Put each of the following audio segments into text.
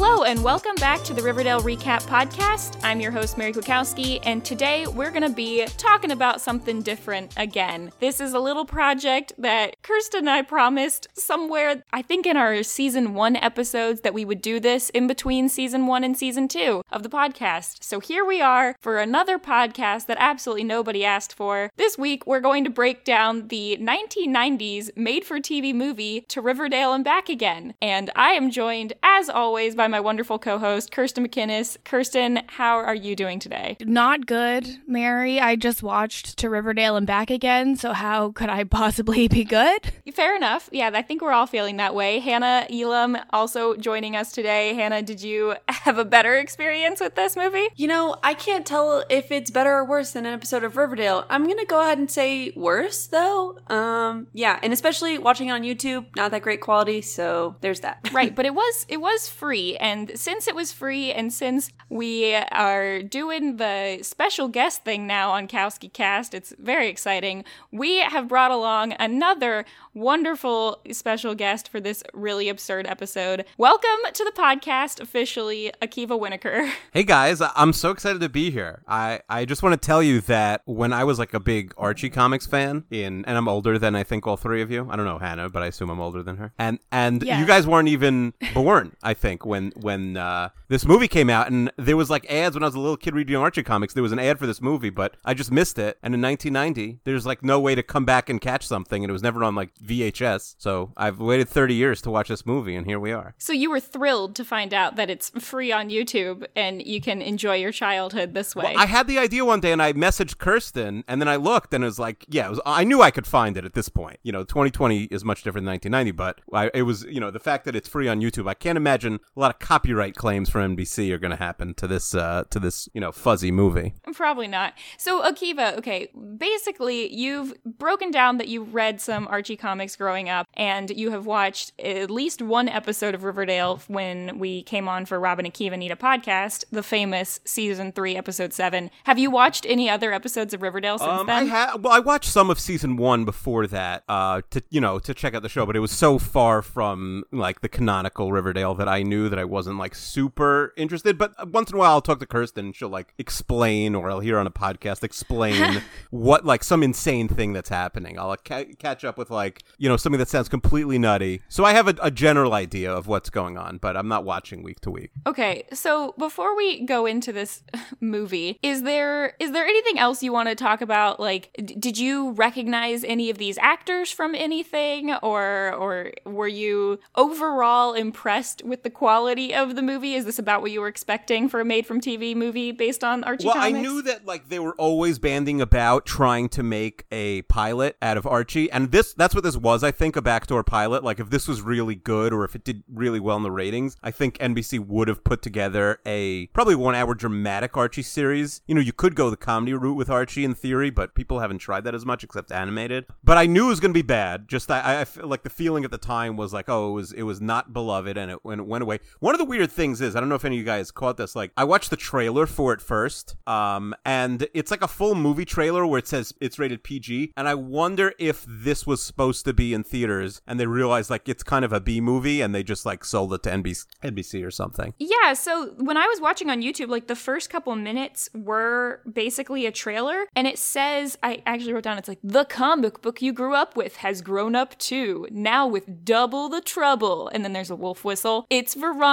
Hello, and welcome back to the Riverdale Recap Podcast. I'm your host, Mary Kwiatkowski, and today we're going to be talking about something different again. This is a little project that Kirsten and I promised somewhere, I think in our season one episodes, that we would do this in between season one and season two of the podcast. So here we are for another podcast that absolutely nobody asked for. This week, we're going to break down the 1990s made for TV movie To Riverdale and Back Again. And I am joined, as always, by my wonderful co host, Kirsten McInnes. Kirsten, how are you doing today? Not good, Mary. I just watched To Riverdale and Back Again, so how could I possibly be good? Fair enough. Yeah, I think we're all feeling that way. Hannah Elam also joining us today. Hannah, did you have a better experience with this movie? You know, I can't tell if it's better or worse than an episode of Riverdale. I'm gonna go ahead and say worse, though. Um, yeah, and especially watching it on YouTube, not that great quality. So there's that. right, but it was it was free, and since it was free, and since we are doing the special guest thing now on Kowski Cast, it's very exciting. We have brought along another wonderful special guest for this really absurd episode. Welcome to the podcast officially, Akiva Winokur. Hey guys, I'm so excited to be here. I, I just want to tell you that when I was like a big Archie comics fan in and I'm older than I think all three of you. I don't know Hannah, but I assume I'm older than her. And and Yes. you guys weren't even born, I think, when when uh, this movie came out and there was like ads when I was a little kid reading Archie comics. There was an ad for this movie, but I just missed it. And in 1990, there's like no way to come back and catch something and it was never on like VHS. So I've waited 30 years to watch this movie and here we are. So you were thrilled to find out that it's free on YouTube and you can enjoy your childhood this way. Well, I had the idea one day and I messaged Kirsten and then I looked and it was like, yeah, it was, I knew I could find it at this point. You know, 2020 is much different than 1990, but I, it was, you know, the fact that it's free on YouTube, I can't imagine a lot of copyright claims from NBC are going to happen to this, uh, to this, you know, fuzzy movie. Probably not. So, Akiva, okay, basically, you've broken down that you read some Archie comics growing up, and you have watched at least one episode of Riverdale when we came on for Rob and Akiva Need a podcast, the famous season three, episode seven. Have you watched any other episodes of Riverdale since Um, I then? well, I watched some of season one before that, uh, to you know, to check out the show, but it was so far from like the canonical Riverdale that I knew that I wasn't like super interested. But uh, once in a while, I'll talk to Kirsten, and she'll like explain, or I'll hear on a podcast explain what like some insane thing that's happening. I'll like, ca- catch up with like you know something that sounds completely nutty, so I have a, a general idea of what's going on, but I'm not watching week to week. Okay, so before we go into this movie, is there is there anything else you want to talk about? Like, d- did you recognize any of these actors from anything, or or were you overall impressed with the quality of the movie? Is this about what you were expecting for a made from TV movie based on Archie well, comics? I knew that like they were always banding about trying to make a pilot out of Archie, and this that's what this was. I think a backdoor pilot. Like if this was really good or if it did really well in the ratings, I think NBC would have put together a probably one hour dramatic Archie series. You know, you could go the comedy route with Archie in theory, but people haven't tried that as much except animated. But I knew it was going to be bad. Just I, I feel like the feeling at the time was like, oh, it was it was not beloved, and it when it went away. One of the weird things is I don't know if any of you guys caught this. Like I watched the trailer for it first, um, and it's like a full movie trailer where it says it's rated PG, and I wonder if this was supposed to be in theaters, and they realized like it's kind of a B movie, and they just like sold it to NBC, NBC or something. Yeah, so when I was watching on YouTube, like the first couple minutes were basically a trailer, and it says, I actually wrote down, it's like, the comic book you grew up with has grown up too, now with double the trouble. And then there's a wolf whistle. It's Veronica,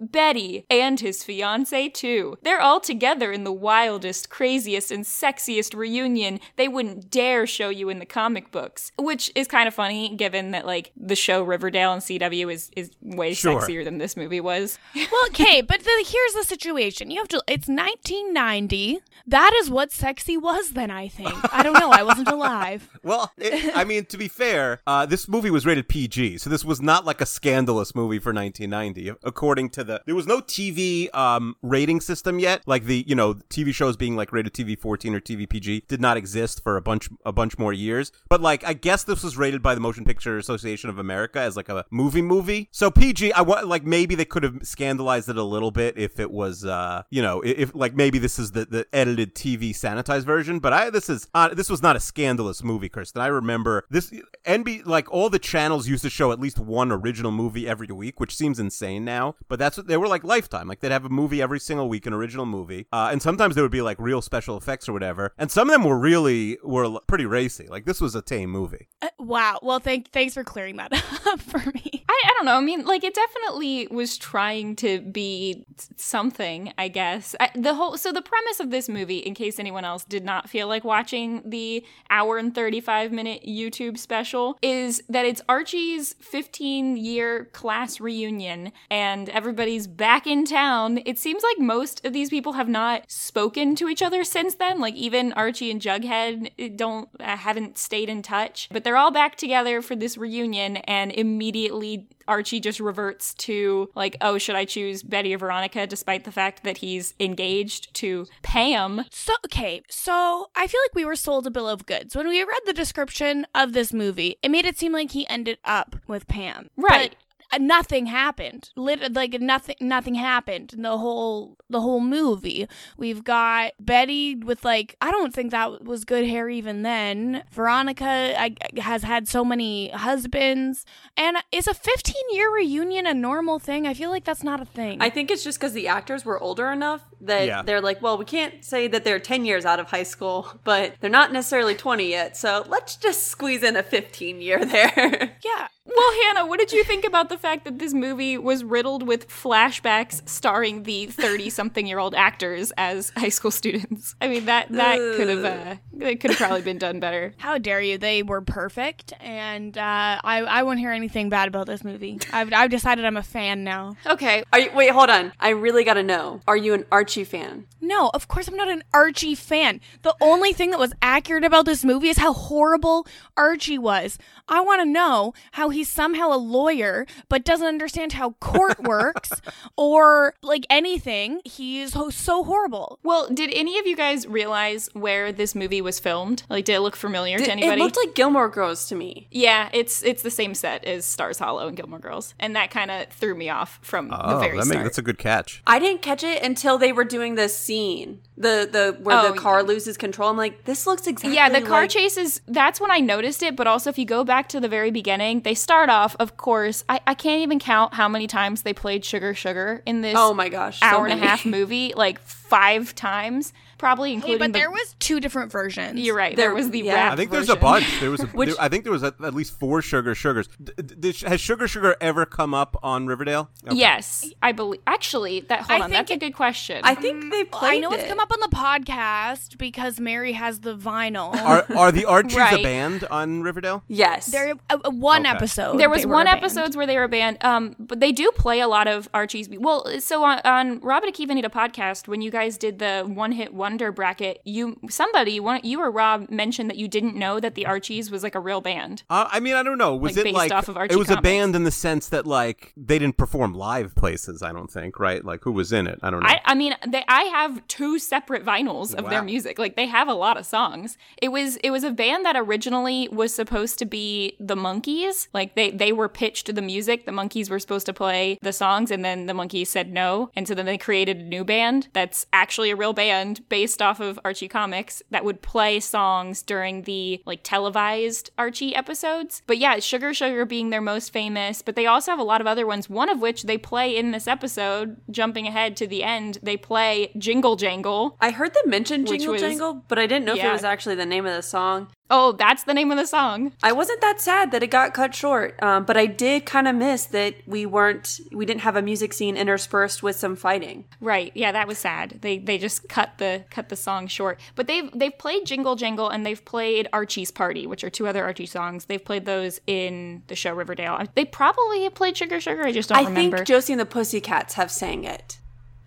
Betty, and his fiance too. They're all together in the wildest, craziest, and sexiest reunion they wouldn't dare show you in the comic books, which is kind of funny given that, like, the show Riverdale and CW is, is way Sure. sexier than this movie was. well, okay, but the, here's the situation. You have to. It's 1990. That is what sexy was then. I think. I don't know. I wasn't alive. Well, it, I mean, to be fair, uh, this movie was rated PG, so this was not like a scandalous movie for 1990. According to the, there was no TV um, rating system yet. Like the, you know, TV shows being like rated TV 14 or TV PG did not exist for a bunch, a bunch more years. But like, I guess this was rated by the Motion Picture Association of America as like a movie movie. So PG, I want like maybe they could have scandalized it a little bit if it was, uh, you know, if, like maybe this is the the edited TV sanitized version. But I this is uh, this was not a scandalous movie, Kirsten. I remember this NB like all the channels used to show at least one original movie every week, which seems insane now. Now, but that's what they were like Lifetime. Like they'd have a movie every single week, an original movie, uh, and sometimes there would be like real special effects or whatever. And some of them were really were pretty racy. Like this was a tame movie. Uh, wow. Well, thank thanks for clearing that up for me. I, I don't know. I mean, like it definitely was trying to be something, I guess. I, the whole so the premise of this movie, in case anyone else did not feel like watching the hour and 35 minute YouTube special, is that it's Archie's 15 year class reunion and everybody's back in town. It seems like most of these people have not spoken to each other since then. Like even Archie and Jughead eh, don't uh, haven't stayed in touch, but they're all back together for this reunion and immediately Archie just reverts to like, oh, should I choose Betty or Veronica despite the fact that he's engaged to Pam? So okay, so I feel like we were sold a bill of goods when we read the description of this movie. It made it seem like he ended up with Pam, Right. But nothing happened. Lit- like nothing, nothing happened in the whole the whole movie. We've got Betty with like I don't think that was good hair even then. Veronica I, has had so many husbands, and is a 15 year reunion a normal thing? I feel like that's not a thing. I think it's just because the actors were older enough that Yeah. they're like, well, we can't say that they're 10 years out of high school, but they're not necessarily 20 yet. So let's just squeeze in a 15 year there. yeah. Well, Hannah, what did you think about the fact that this movie was riddled with flashbacks starring the 30 something year old actors as high school students? I mean, that that could have uh, it could have probably been done better. How dare you? They were perfect, and uh, I I won't hear anything bad about this movie. I've I've decided I'm a fan now. Okay. Are you, wait, hold on. I really got to know. Are you an Archie fan? No, of course I'm not an Archie fan. The only thing that was accurate about this movie is how horrible Archie was. I want to know how he's somehow a lawyer but doesn't understand how court works or like anything. He's ho- so horrible. Well, did any of you guys realize where this movie was filmed? Like, did it look familiar to anybody? It looked like Gilmore Girls to me. yeah, it's it's the same set as Stars Hollow and Gilmore Girls, and that kind of threw me off from the Oh, very that start. makes that's a good catch. I didn't catch it until they were doing this scene, the the where Oh, the car loses control. I'm like, this looks exactly. Yeah, the car like- chase is that's when I noticed it, but also if you go back to the very beginning, they start off, of course, I, I can't even count how many times they played Sugar Sugar in this Oh my gosh, so hour and a half movie, like five times, probably Hey, but the, there was two different versions. You're right. There, There- was the yeah. rap I think there's a bunch. There was a, Which- there- I think there was at, at least four sugar sugars. D- d- did- has sugar sugar ever come up on Riverdale? Okay. Yes, I believe. Actually, that hold I on, think that's a good question. I think they played I know it's come up on the podcast because Mary has the vinyl. Are are the Archies Right. a band on Riverdale? Yes, there uh, uh, one Okay. episode. there was one a band. episode where they were banned, um, but they do play a lot of Archie's. Well, so on, on Rob and Akiva Need a podcast, when you guys did the one hit wonder bracket, you somebody, one, you or Rob mentioned that you didn't know that the Archies was like a real band. Uh, I mean, I don't know. Was Like, it based like off of it was a band in the sense that like they didn't perform live places? I don't think, right? Like who was in it? I don't know. I, I mean, they, I have two separate vinyls of their music. Like they have a lot of songs. It was it was a band that originally was supposed to be the Monkees. Like they they were pitched the music. The Monkees were supposed to play the songs, and then the Monkees said no, and so then they created a new band that's actually a real band based off of Archie comics that would play songs during the like televised Archie episodes. But yeah, Sugar Sugar being their most famous, but they also have a lot of other ones. One of which they play in this episode. Jumping ahead to the end, they play Jingle Jangle. I heard them mention Jingle was- Jangle, but I didn't know if it was actually the name of the song. Oh, that's the name of the song. I wasn't that sad that it got cut short, um, but I did kind of miss that we weren't, we didn't have a music scene interspersed with some fighting. Right. Yeah, that was sad. They they just cut the cut the song short. But they've they've played Jingle Jangle and they've played Archie's Party, which are two other Archie songs. They've played those in the show Riverdale. They probably have played Sugar Sugar. I just don't I remember. think Josie and the Pussycats have sang it.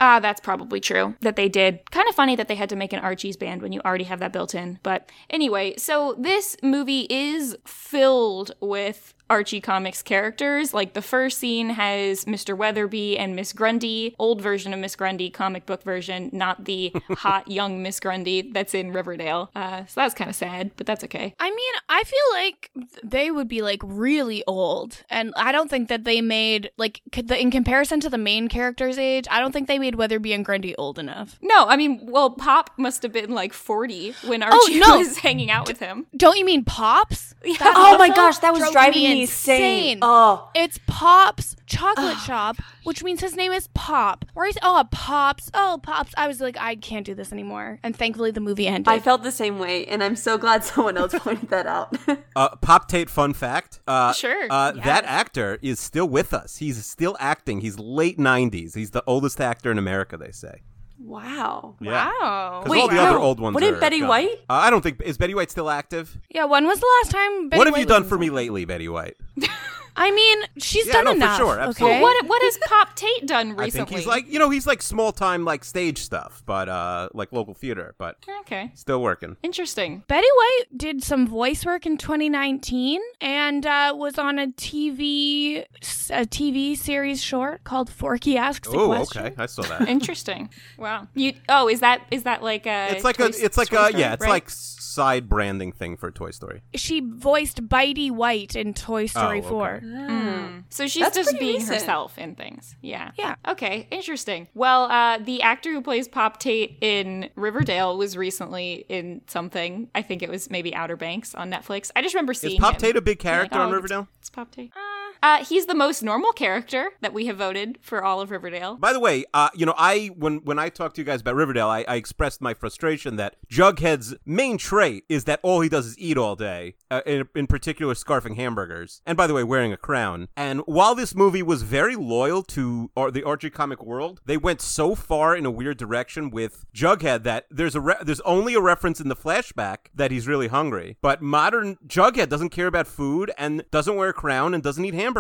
Ah, that's probably true that they did. Kind of funny that they had to make an Archie's band when you already have that built in. But anyway, so this movie is filled with Archie comics characters. Like the first scene has Mr. Weatherbee and Miss Grundy, old version of Miss Grundy, comic book version, not the hot young Miss Grundy that's in Riverdale. Uh, so that's kind of sad, but that's okay. I mean, I feel like they would be like really old, and I don't think that they made like could the, in comparison to the main character's age. I don't think they made Weatherbee and Grundy old enough. No, I mean, well, Pop must have been like 40 when Archie no. was hanging out with him. Don't you mean Pops? Yeah. Oh my gosh, that was driving me me insane. Oh, It's Pop's chocolate shop, which means his name is Pop. Or he's oh Pops, oh Pops. I was like, I can't do this anymore. And thankfully, the movie ended. I felt the same way, and I'm so glad someone else pointed that out. Uh, Pop Tate fun fact. Uh, Sure. Uh, That actor is still with us. He's still acting. He's late 90s. He's the oldest actor in America, they say. Wow. Yeah. Wow. 'Cause Wait, all the no. other old ones Wouldn't are Betty gone. White? Uh, I don't think. Is Betty White still active? yeah. When was the last time? Betty White what have White you done was for me lately, Betty White? I mean, she's Yeah, done no, for sure, absolutely. Okay. What what has Pop Tate done recently? I recently? think he's like, you know, he's like small time, like stage stuff, but uh, like local theater, but okay, still working. interesting. Betty White did some voice work in 2019 and uh, was on a TV a TV series short called Forky Asks a Oh, Question. okay, I saw that. Interesting. Wow. You. Oh, is that is that like a? it's like Toy- a, it's like a, Story, yeah, it's right? like side branding thing for Toy Story. She voiced Bitey White in Toy Story okay. 4. Mm. So she's That's just being recent. herself in things. Yeah. Yeah. Okay. Interesting. Well, uh, the actor who plays Pop Tate in Riverdale was recently in something. I think it was maybe Outer Banks on Netflix. I just remember seeing Is Pop him. Tate a big Yeah, like, character oh, on it's- Riverdale? It's Pop Tate. Uh, he's the most normal character that we have voted for all of Riverdale. By the way, uh, you know, I when when I talked to you guys about Riverdale, I, I expressed my frustration that Jughead's main trait is that all he does is eat all day. Uh, in, in particular, scarfing hamburgers, and by the way, wearing a crown. And while this movie was very loyal to or the Archie comic world, they went so far in a weird direction with Jughead that there's a re- there's only a reference in the flashback that he's really hungry. But modern Jughead doesn't care about food and doesn't wear a crown and doesn't eat hamburgers.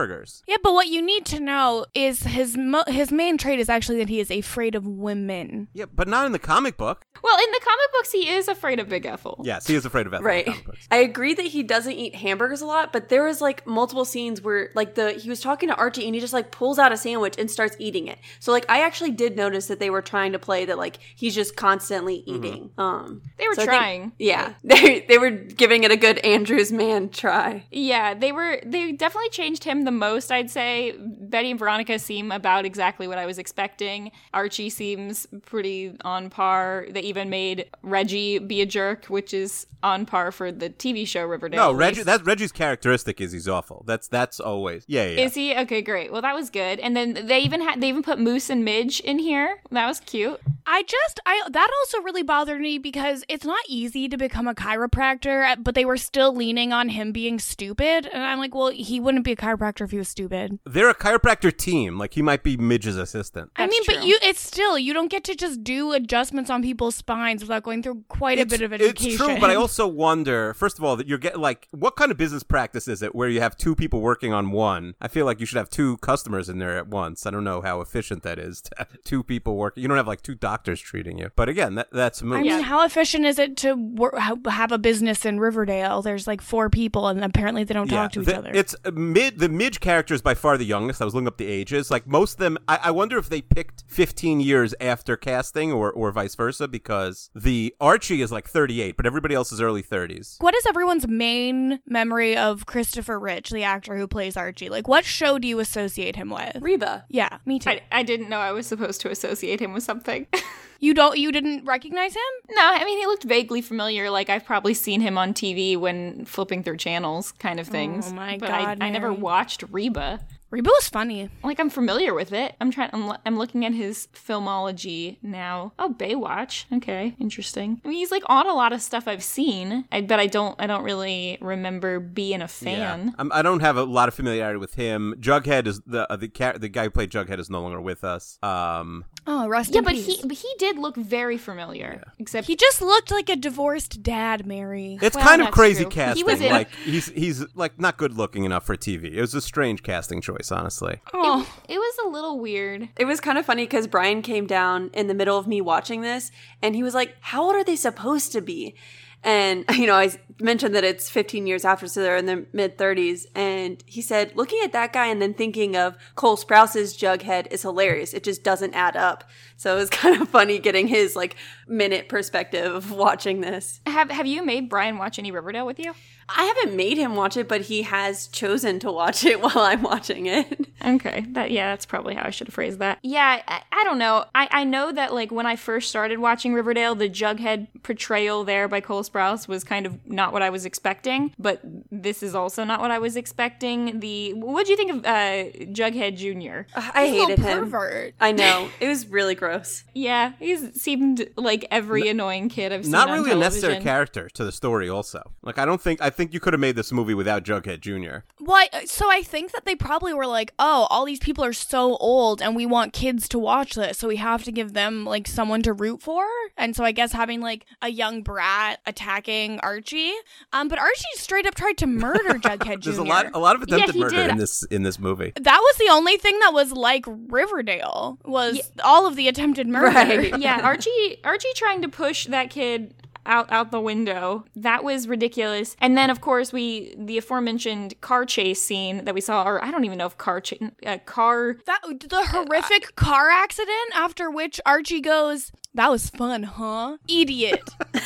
Yeah, but what you need to know is his mo- his main trait is actually that he is afraid of women. Yeah, but not in the comic book. Well, in the comic books, he is afraid of Big Ethel. Yes, he is afraid of Ethel in Right. comic books. I agree that he doesn't eat hamburgers a lot, but there was like multiple scenes where like the he was talking to Archie and he just like pulls out a sandwich and starts eating it. So like I actually did notice that they were trying to play that like he's just constantly eating. Um They were so I think- trying. yeah. They they were giving it a good Andrews man try. Yeah, they were. They definitely changed him the most. I'd say Betty and Veronica seem about exactly what I was expecting. Archie seems pretty on par. They even made Reggie be a jerk, which is on par for the TV show Riverdale. No, Reggie. least. That's Reggie's characteristic is he's awful. That's that's always. Yeah, yeah. yeah. Is he okay? Great. Well, that was good. And then they even had they even put Moose and Midge in here. That was cute. I just I that also really bothered me because it's not easy to become a chiropractor, but they were still leaning on him being stupid, and I'm like, well, he wouldn't be a chiropractor if he was stupid. They're a chiropractor team. Like he might be Midge's assistant. I That's mean, but you it's still you don't get to just do adjustments on people's spines without going through quite a bit of education. It's true, but I also wonder. First of all, that you're getting like, what kind of business practice is it where you have two people working on one? I feel like you should have two customers in there at once. I don't know how efficient that is. To have two people working. You don't have like two doctors treating you. But again, that, that's a move. I mean, how efficient is it to wor- have a business in Riverdale? There's like four people, and apparently they don't talk to each other. It's mid. The Midge character is by far the youngest. I was looking up the ages. Like most of them, I, I wonder if they picked 15 years after casting, or or vice versa, because the Archie is like 38, but everybody else is early 30s. What is everyone's main memory of Christopher Rich, the actor who plays Archie? Like, what show do you associate him with? Reba. Yeah, me too. I, I didn't know I was supposed to associate him with something. you don't, you didn't recognize him? no, I mean he looked vaguely familiar. Like I've probably seen him on TV when flipping through channels, kind of things. Oh my but God, I, I never watched Reba. Reba was funny. Like I'm familiar with it. I'm trying. I'm, I'm looking at his filmology now. Oh, Baywatch. Okay, interesting. I mean, he's like on a lot of stuff I've seen, I, but I don't. I don't really remember being a fan. Um, I don't have a lot of familiarity with him. Jughead is the uh, the char- the guy who played Jughead is no longer with us. Um, Oh, rest Yeah, in but peace. he but he did look very familiar. Except He just looked like a divorced dad, Mary. it's Well, kind of crazy true. He was in- like he's he's like not good looking enough for TV. It was a strange casting choice, honestly. Oh, it was a little weird. It was kind of funny because Brian came down in the middle of me watching this and he was like, How old are they supposed to be? And, you know, I mentioned that it's 15 years after, so they're in their mid 30s. And he said, looking at that guy and then thinking of Cole Sprouse's Jughead is hilarious. It just doesn't add up. So it was kind of funny getting his like minute perspective of watching this. Have Have you made Brian watch any Riverdale with you? I haven't made him watch it, but he has chosen to watch it while I'm watching it. Okay, that yeah, that's probably how I should have phrased that. Yeah, I, I don't know. I, I know that like when I first started watching Riverdale, the Jughead portrayal there by Cole Sprouse was kind of not what I was expecting, but this is also not what I was expecting. The what do you think of uh, Jughead Jr.? I He's hated him. pervert. I know. It was really gross. Yeah, he seemed like every annoying kid I've seen. Not on really a necessary character to the story. Also, like I don't think I think you could have made this movie without Jughead Jr. Why? So I think that they probably were like, oh, all these people are so old and we want kids to watch this. So we have to give them like someone to root for. And so I guess having like a young brat attacking Archie. Um, but Archie straight up tried to murder Jughead Jr. There's a lot a lot of attempted he murder did. in this in this movie. that was the only thing that was like Riverdale was all of the attempted murder. Right. yeah, Archie Archie trying to push that kid out out the window. That was ridiculous. And then of course we the aforementioned car chase scene that we saw or I don't even know if car uh, car That the horrific car accident after which Archie goes, "That was fun, huh? Idiot."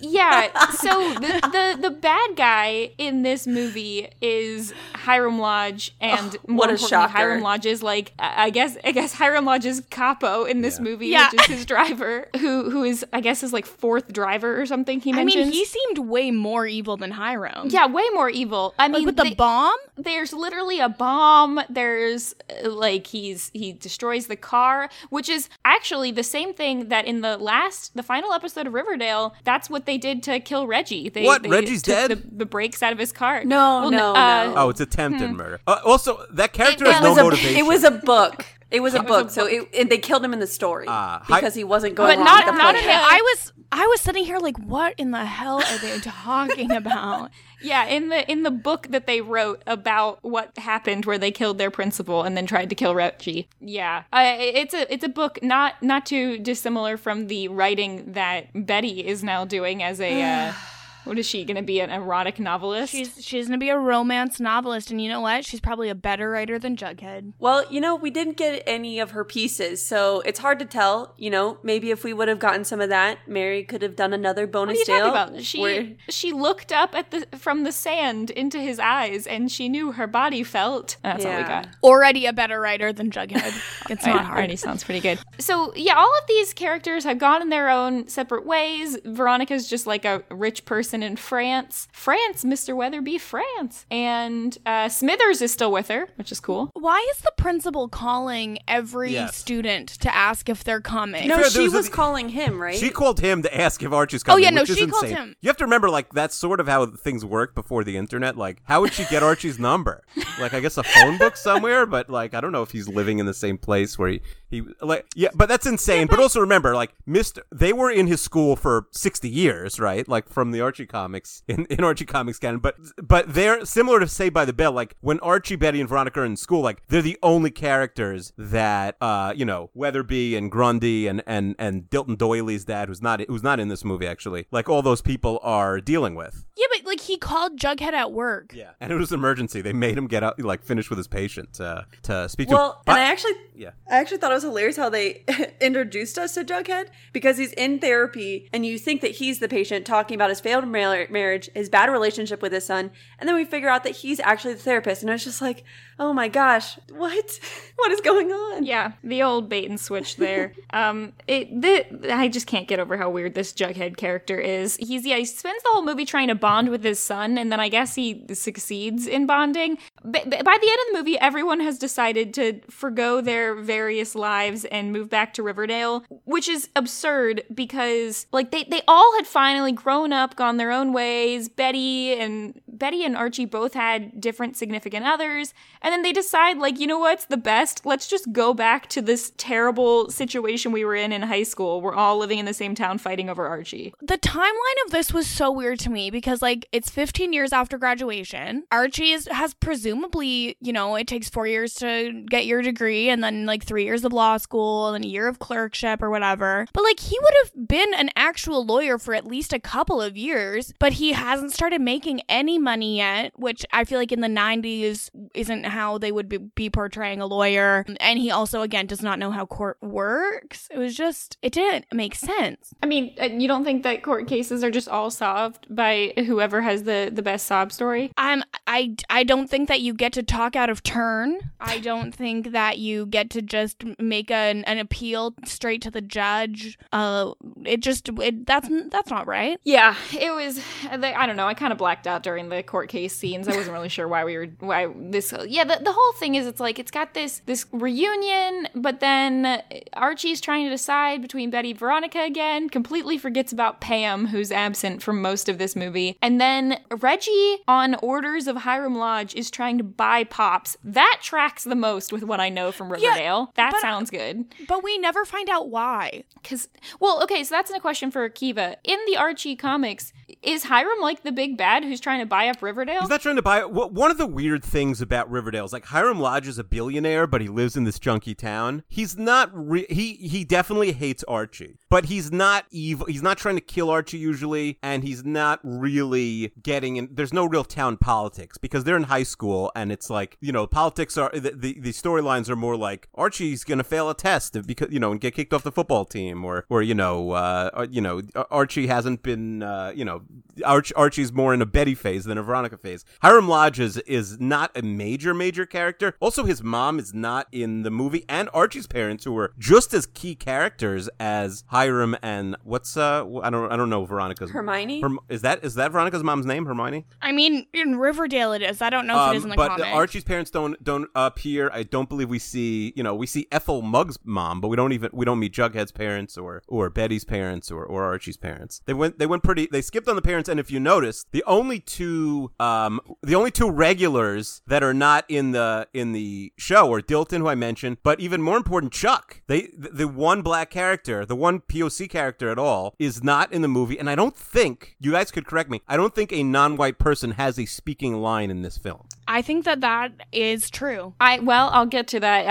yeah, so the, the the bad guy in this movie is Hiram Lodge and more what a shocker. Hiram Lodge is like I I guess I guess Hiram Lodge is capo in this Yeah. movie, Yeah. which is his driver, who who is I guess his like fourth driver or something he I mean, he seemed way more evil than Hiram. Yeah, way more evil. I Like mean, with the they- bomb? there's literally a bomb. There's uh, like he's he destroys the car, which is actually the same thing that in the last the final episode of Riverdale, that's what they did to kill Reggie. They, What? they Reggie's took dead? The, the brakes out of his car. No, Well, no, uh, no. Oh, it's attempted murder. Uh, also, that character It- has it no was a, motivation. it was a book. It was a was a book. So book. it, and they killed him in the story hi- because he wasn't going But not- with the not plan. in the- I was I was sitting here like, what in the hell are they talking about? Yeah, in the in the book that they wrote about what happened where they killed their principal and then tried to kill Reggie. Yeah, uh, it's a it's a book not not too dissimilar from the writing that Betty is now doing as a. Uh, what is she going to be an erotic novelist? She's she's gonna be a romance novelist, and you know what? She's probably a better writer than Jughead. Well, you know, we didn't get any of her pieces, so it's hard to tell. You know, maybe if we would have gotten some of that, Mary could have done another bonus What are you tale. talking about? She where- she looked up at the from the sand into his eyes, and she knew her body felt. That's all we got. Already a better writer than Jughead. It's not hard. Already sounds pretty good. So yeah, all of these characters have gone in their own separate ways. Veronica's just like a rich person in France. France, Mr. Weatherbee, France. And uh, Smithers is still with her, which is cool. Why is the principal calling every Yes. student to ask if they're coming? no, fair, she was was a- calling him, right? She called him to ask if Archie's coming. Oh yeah, no, which is she called insane. him. You have to remember, like that's sort of how things worked before the internet. Like, how would she get Archie's number? Like, I guess a phone book somewhere, but like, I don't know if he's living in the same place where he he like yeah. But that's insane. but also remember, like, Mister, they were in his school for sixty years, right? Like from the Archie comics in, in Archie comics canon. But but they're similar to Saved by the Bell. Like when Archie, Betty, and Veronica are in school, like they're the only characters that uh you know Weatherbee and Grundy and and and Dilton Doiley's dad, who's not who's not in this movie actually. Like all those people are dealing with. yeah, but like he called Jughead at work. Yeah, and it was an emergency. They made him get out, like finish with his patient to to speak well, to. him. and I actually, yeah. I actually thought it was hilarious how they introduced us to Jughead because he's in therapy, and you think that he's the patient talking about his failed mar- marriage, his bad relationship with his son, and then we figure out that he's actually the therapist, and it's just like, oh my gosh, what, what is going on? Yeah, the old bait and switch there. um, it the, I just can't get over how weird this Jughead character is. He's yeah, he spends the whole movie trying to bond with his son, and then I guess he succeeds in bonding. But, but by the end of the movie, everyone has decided to forego their various lives and move back to Riverdale, which is absurd because like they they all had finally grown up, gone their own ways. Betty and Betty and Archie both had different significant others, and then they decide like, you know what's the best? Let's just go back to this terrible situation we were in in high school. We're all living in the same town fighting over Archie. The timeline of this was so weird to me because like it's 15 years after graduation. Archie is, has presumably, you know, it takes 4 years to get your degree and then like 3 years of law school and a year of clerkship or whatever. But like he would have been an actual lawyer for at least a couple of years, but he hasn't started making any money yet, which I feel like in the 90s isn't how they would be, be portraying a lawyer. And he also again does not know how court works. It was just it didn't make sense. I mean, uh, you don't think that court cases are just all solved by whoever whoever has the the best sob story. Um, I, I don't think that you get to talk out of turn. I don't think that you get to just make an, an appeal straight to the judge. Uh, it just it, that's that's not right. Yeah, it was. I don't know. I kind of blacked out during the court case scenes. I wasn't really sure why we were why this. Yeah, the, the whole thing is it's like it's got this this reunion, but then Archie's trying to decide between Betty Veronica again. Completely forgets about Pam, who's absent from most of this movie, and then Reggie on orders of Hiram Lodge is trying to buy Pops. That tracks the most with what I know from Riverdale. that but- uh, sounds good. But we never find out why. Because, well, okay, so that's a question for Akiva. In the Archie comics, is Hiram like the big bad who's trying to buy up Riverdale? He's not trying to buy it. One of the weird things about Riverdale is like Hiram Lodge is a billionaire, but he lives in this junky town. He's not. Re- he he definitely hates Archie, but he's not evil. He's not trying to kill Archie usually, and he's not really getting in. There's no real town politics because they're in high school, and it's like you know politics are the the, the storylines are more like Archie's gonna fail a test because you know and get kicked off the football team, or or you know uh you know Archie hasn't been uh you know Arch- Archie's more in a Betty phase than a Veronica phase. Hiram Lodge is, is not a major, major character. Also, his mom is not in the movie, and Archie's parents, who were just as key characters as Hiram and what's uh I don't I don't know Veronica's Hermione? Herm- is that is that Veronica's mom's name? Hermione. I mean, in Riverdale it is. I don't know if it is in the Um, but comics. Archie's parents don't don't appear. I don't believe we see. You know, we see Ethel Mugg's mom, but we don't even we don't meet Jughead's parents or or Betty's parents or, or Archie's parents. They went they went pretty. They skipped on the parents, and if you notice, the only two um the only two regulars that are not in the in the show are Dilton, who I mentioned, but even more important, Chuck. They the, the one black character, the one POC character at all, is not in the movie, and I don't think you guys could correct me. I don't think a non-white person has a speaking line in this film. I think that that is true. I well, I'll get to that.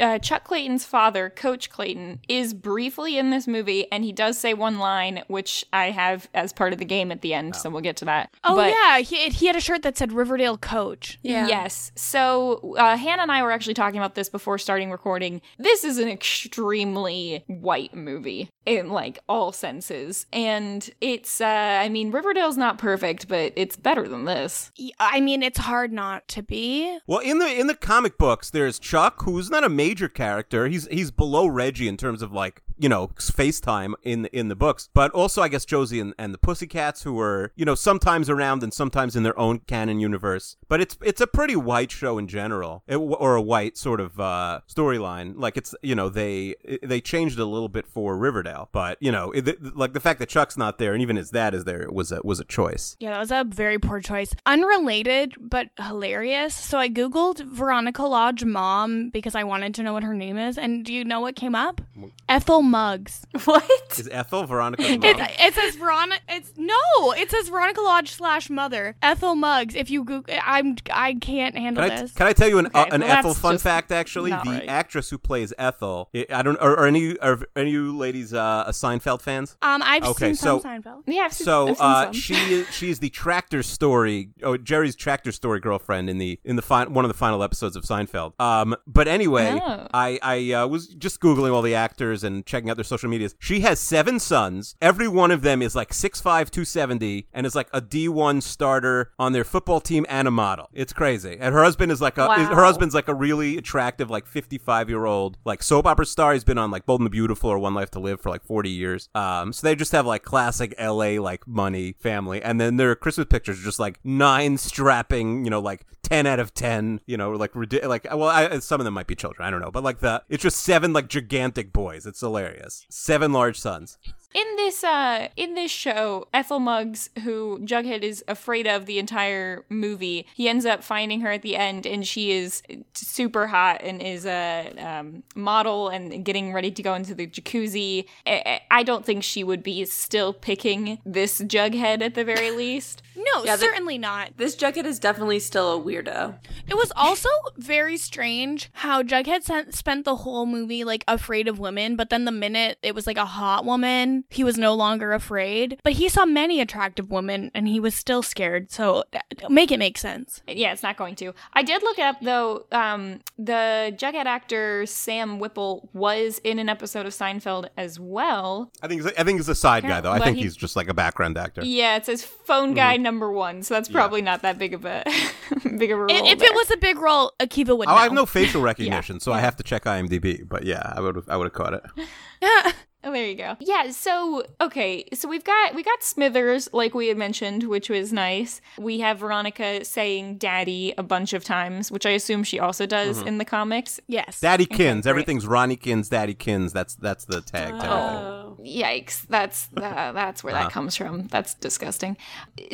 Uh, uh, Chuck Clayton's father, Coach Clayton, is briefly in this movie, and he does say one line, which I have as part of the game at the end. So we'll get to that. Oh But- yeah, he, he had a shirt that said Riverdale Coach. Yeah. Yes. So uh, Hannah and I were actually talking about this before starting recording. This is an extremely white movie in like all senses, and it's. Uh, I mean, Riverdale's not perfect, but it's better than this. I mean, it's hard not to be. Well, in the in the comic books, there's Chuck, who's not a major character. He's he's below Reggie in terms of like you know FaceTime in in the books, but also I guess Josie and, and the Pussycats, who are you know sometimes around and sometimes in their own canon universe. But it's it's a pretty white show in general, it, or a white sort of uh, storyline. Like it's you know they they changed a little bit for Riverdale, but you know it, like the fact that Chuck's not there and even his dad is there was a was a choice. Yeah, that was a very poor choice. Unrelated, but hilarious. So I Googled Veronica Lodge mom because I wanted to know what her name is. And do you know what came up? Ethel Muggs. What? Is Ethel Veronica's mom? It, it says Veronica. It's no. It says Veronica Lodge slash mother Ethel Muggs. If you Google, I'm I can't handle Can I, this. can I tell you an, uh, an well, Ethel fun fact? Actually, the right. actress who plays Ethel, I I don't, are, are any are any of you ladies uh, Seinfeld fans? um, I've Okay, seen some so- Seinfeld. Yeah, I've seen, So I've seen uh, some. she is she is the Tractor Story, oh Jerry's Tractor Story girlfriend in the in the fi- one of the final episodes of Seinfeld. Um, but anyway, Oh. I I uh, was just googling all the actors and checking out their social medias. She has seven sons. Every one of them is like 6'5", 270, and is like a D one starter on their football team and a model. It's crazy. And her husband is like a is- her husband's like a really attractive like fifty five year old like soap opera star. He's been on like Bold and the Beautiful or One Life to Live for like forty years. Um, so they just have like classic L.A. like money family, and then their Christmas pictures are just like nine strapping, you know, like ten out of ten, you know, like like well, I, some of them might be children, I don't know, but like the it's just seven like gigantic boys. It's hilarious. Seven large sons. In this uh in this show, Ethel Muggs, who Jughead is afraid of the entire movie, he ends up finding her at the end and she is super hot and is a um, model and getting ready to go into the jacuzzi. I, I don't think she would be still picking this Jughead at the very least. No, Yeah, the- certainly not. This Jughead is definitely still a weirdo. It was also very strange how Jughead sent, spent the whole movie like afraid of women, but then the minute it was like a hot woman, women, he was no longer afraid. But he saw many attractive women and he was still scared. So make it make sense. Yeah, it's not going to. I did look it up though. Um, the Jughead actor Sam Whipple was in an episode of Seinfeld as well. I think he's, I think he's a side guy though. I think he- he's just like a background actor. Yeah, it says phone guy number one, so that's probably not that big of a big of a role. I- if there. it was a big role, Akiva would Oh, know. I have no facial recognition, so I have to check IMDb. But yeah, I would I would have caught it. Oh, there you go. Yeah, so okay, so we've got we got Smithers like we had mentioned, which was nice. We have Veronica saying daddy a bunch of times, which I assume she also does Mm-hmm. in the comics. yes. Daddy Kins. great. Everything's Ronnie Kins, Daddy Kins. That's that's the tag. Oh. Yikes, that's uh, that's where Uh-huh. that comes from. That's disgusting.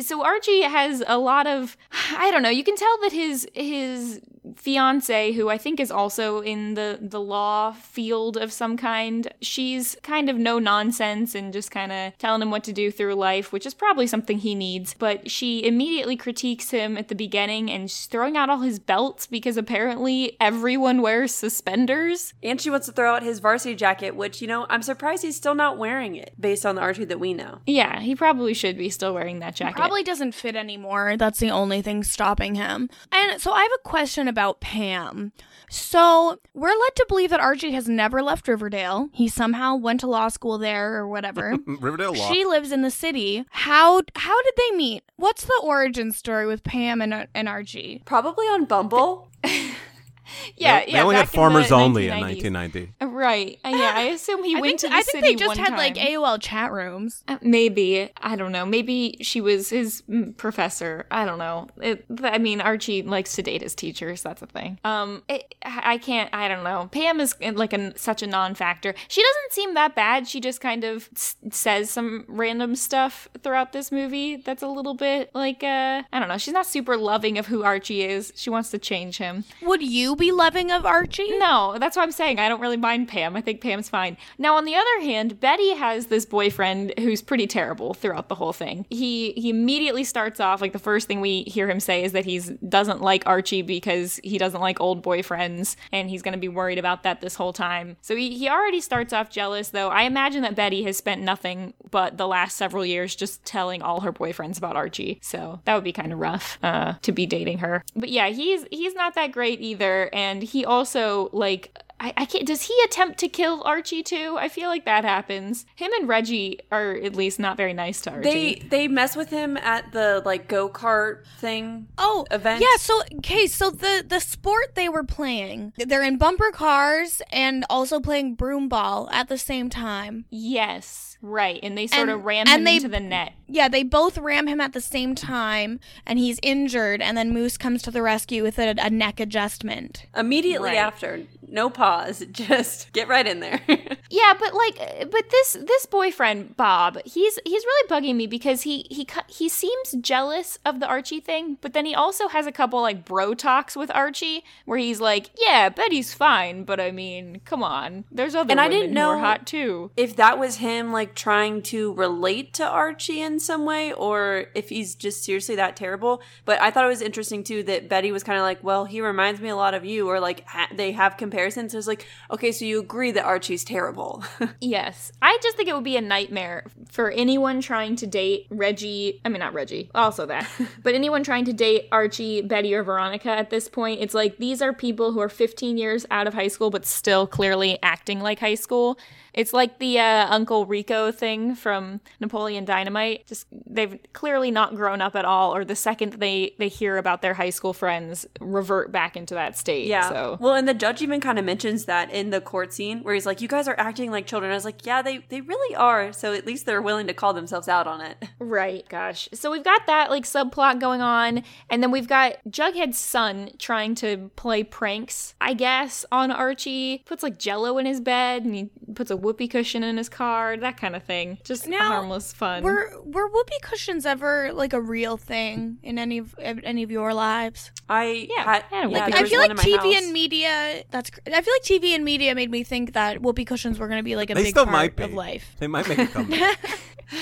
So Archie has a lot of I don't know, you can tell that his his fiance who I think is also in the the law field of some kind, she's kind of no nonsense and just kind of telling him what to do through life, which is probably something he needs, but she immediately critiques him at the beginning and she's throwing out all his belts because apparently everyone wears suspenders. And she wants to throw out his varsity jacket, which, you know, I'm surprised he's still not wearing it based on the Archie that we know. Yeah, he probably should be still wearing that jacket. Probably doesn't fit anymore. That's the only thing stopping him. And so I have a question about Pam. So we're led to believe that Archie has never left Riverdale. He somehow went to law school there or whatever. Riverdale Law. She lives in the city. How how did they meet? What's the origin story with Pam and, and Archie? Probably on Bumble. Yeah, they, yeah. they only had back in farmers the only in 1990. Uh, Right. Uh, yeah, I assume he I went think, to the I think they just one had like. AOL chat rooms. Uh, Maybe I don't know. Maybe she was his mm, professor. I don't know. It, I mean, Archie likes to date his teachers. That's a thing. Um, it, I can't. I don't know. Pam is uh, like a, such a non-factor. She doesn't seem that bad. She just kind of s- says some random stuff throughout this movie. That's a little bit like uh, I don't know. She's not super loving of who Archie is. She wants to change him. Would you be loving of Archie? No, that's what I'm saying. I don't really mind Pam. I think Pam's fine. Now, on the other hand, Betty has this boyfriend who's pretty terrible throughout the whole thing. He he immediately starts off like the first thing we hear him say is that he's doesn't like Archie because he doesn't like old boyfriends, and he's going to be worried about that this whole time. So he he already starts off jealous. Though I imagine that Betty has spent nothing but the last several years just telling all her boyfriends about Archie. So that would be kind of rough uh, to be dating her. But yeah, he's he's not that great either, and he also like I, I can't. Does he attempt to kill Archie too? I feel like that happens. Him and Reggie are at least not very nice to Archie. They they mess with him at the like go kart thing. Oh, event. Yeah, so okay, so the the sport they were playing, they're in bumper cars and also playing broom ball at the same time. yes, right, and they sort And- of ram and him they- into the net. Yeah, they both ram him at the same time, and he's injured. And then Moose comes to the rescue with a, a neck adjustment. Immediately Right. after, no pause, just get right in there. Yeah, but like, but this this boyfriend Bob, he's he's really bugging me because he he cu- he seems jealous of the Archie thing, but then he also has a couple like bro talks with Archie where he's like, "Yeah, Betty's fine, but I mean, come on, there's other And I women didn't who are know- hot too." if that was him like trying to relate to Archie in some way or if he's just seriously that terrible. But I thought it was interesting too that Betty was kind of like, well, he reminds me a lot of you, or like ha- they have comparisons. So it's like, okay, so you agree that Archie's terrible. Yes. I just think it would be a nightmare for anyone trying to date Reggie. I mean, not Reggie, also that. but anyone trying to date Archie, Betty, or Veronica at this point, it's like these are people who are 15 years out of high school, but still clearly acting like high school. It's like the uh, Uncle Rico thing from Napoleon Dynamite. Just they've clearly not grown up at all, or the second they they hear about their high school friends, revert back into that state. yeah. So Well, and the judge even kind of mentions that in the court scene where he's like, you guys are acting like children. I was like, yeah, they, they really are. So at least they're willing to call themselves out on it. Right, gosh. So we've got that like subplot going on, and then we've got Jughead's son trying to play pranks, I guess, on Archie. Puts like jello in his bed and he puts a whoopee cushion in his car, that kind of thing. Just Now, harmless fun. Were were whoopee cushions ever like a real thing in any of any of your lives? I Yeah, had, I had a yeah, I feel one like in my TV house. and media. That's. cr- I feel like TV and media made me think that whoopee cushions were going to be like a They big still part might be. of life. They might make a comeback.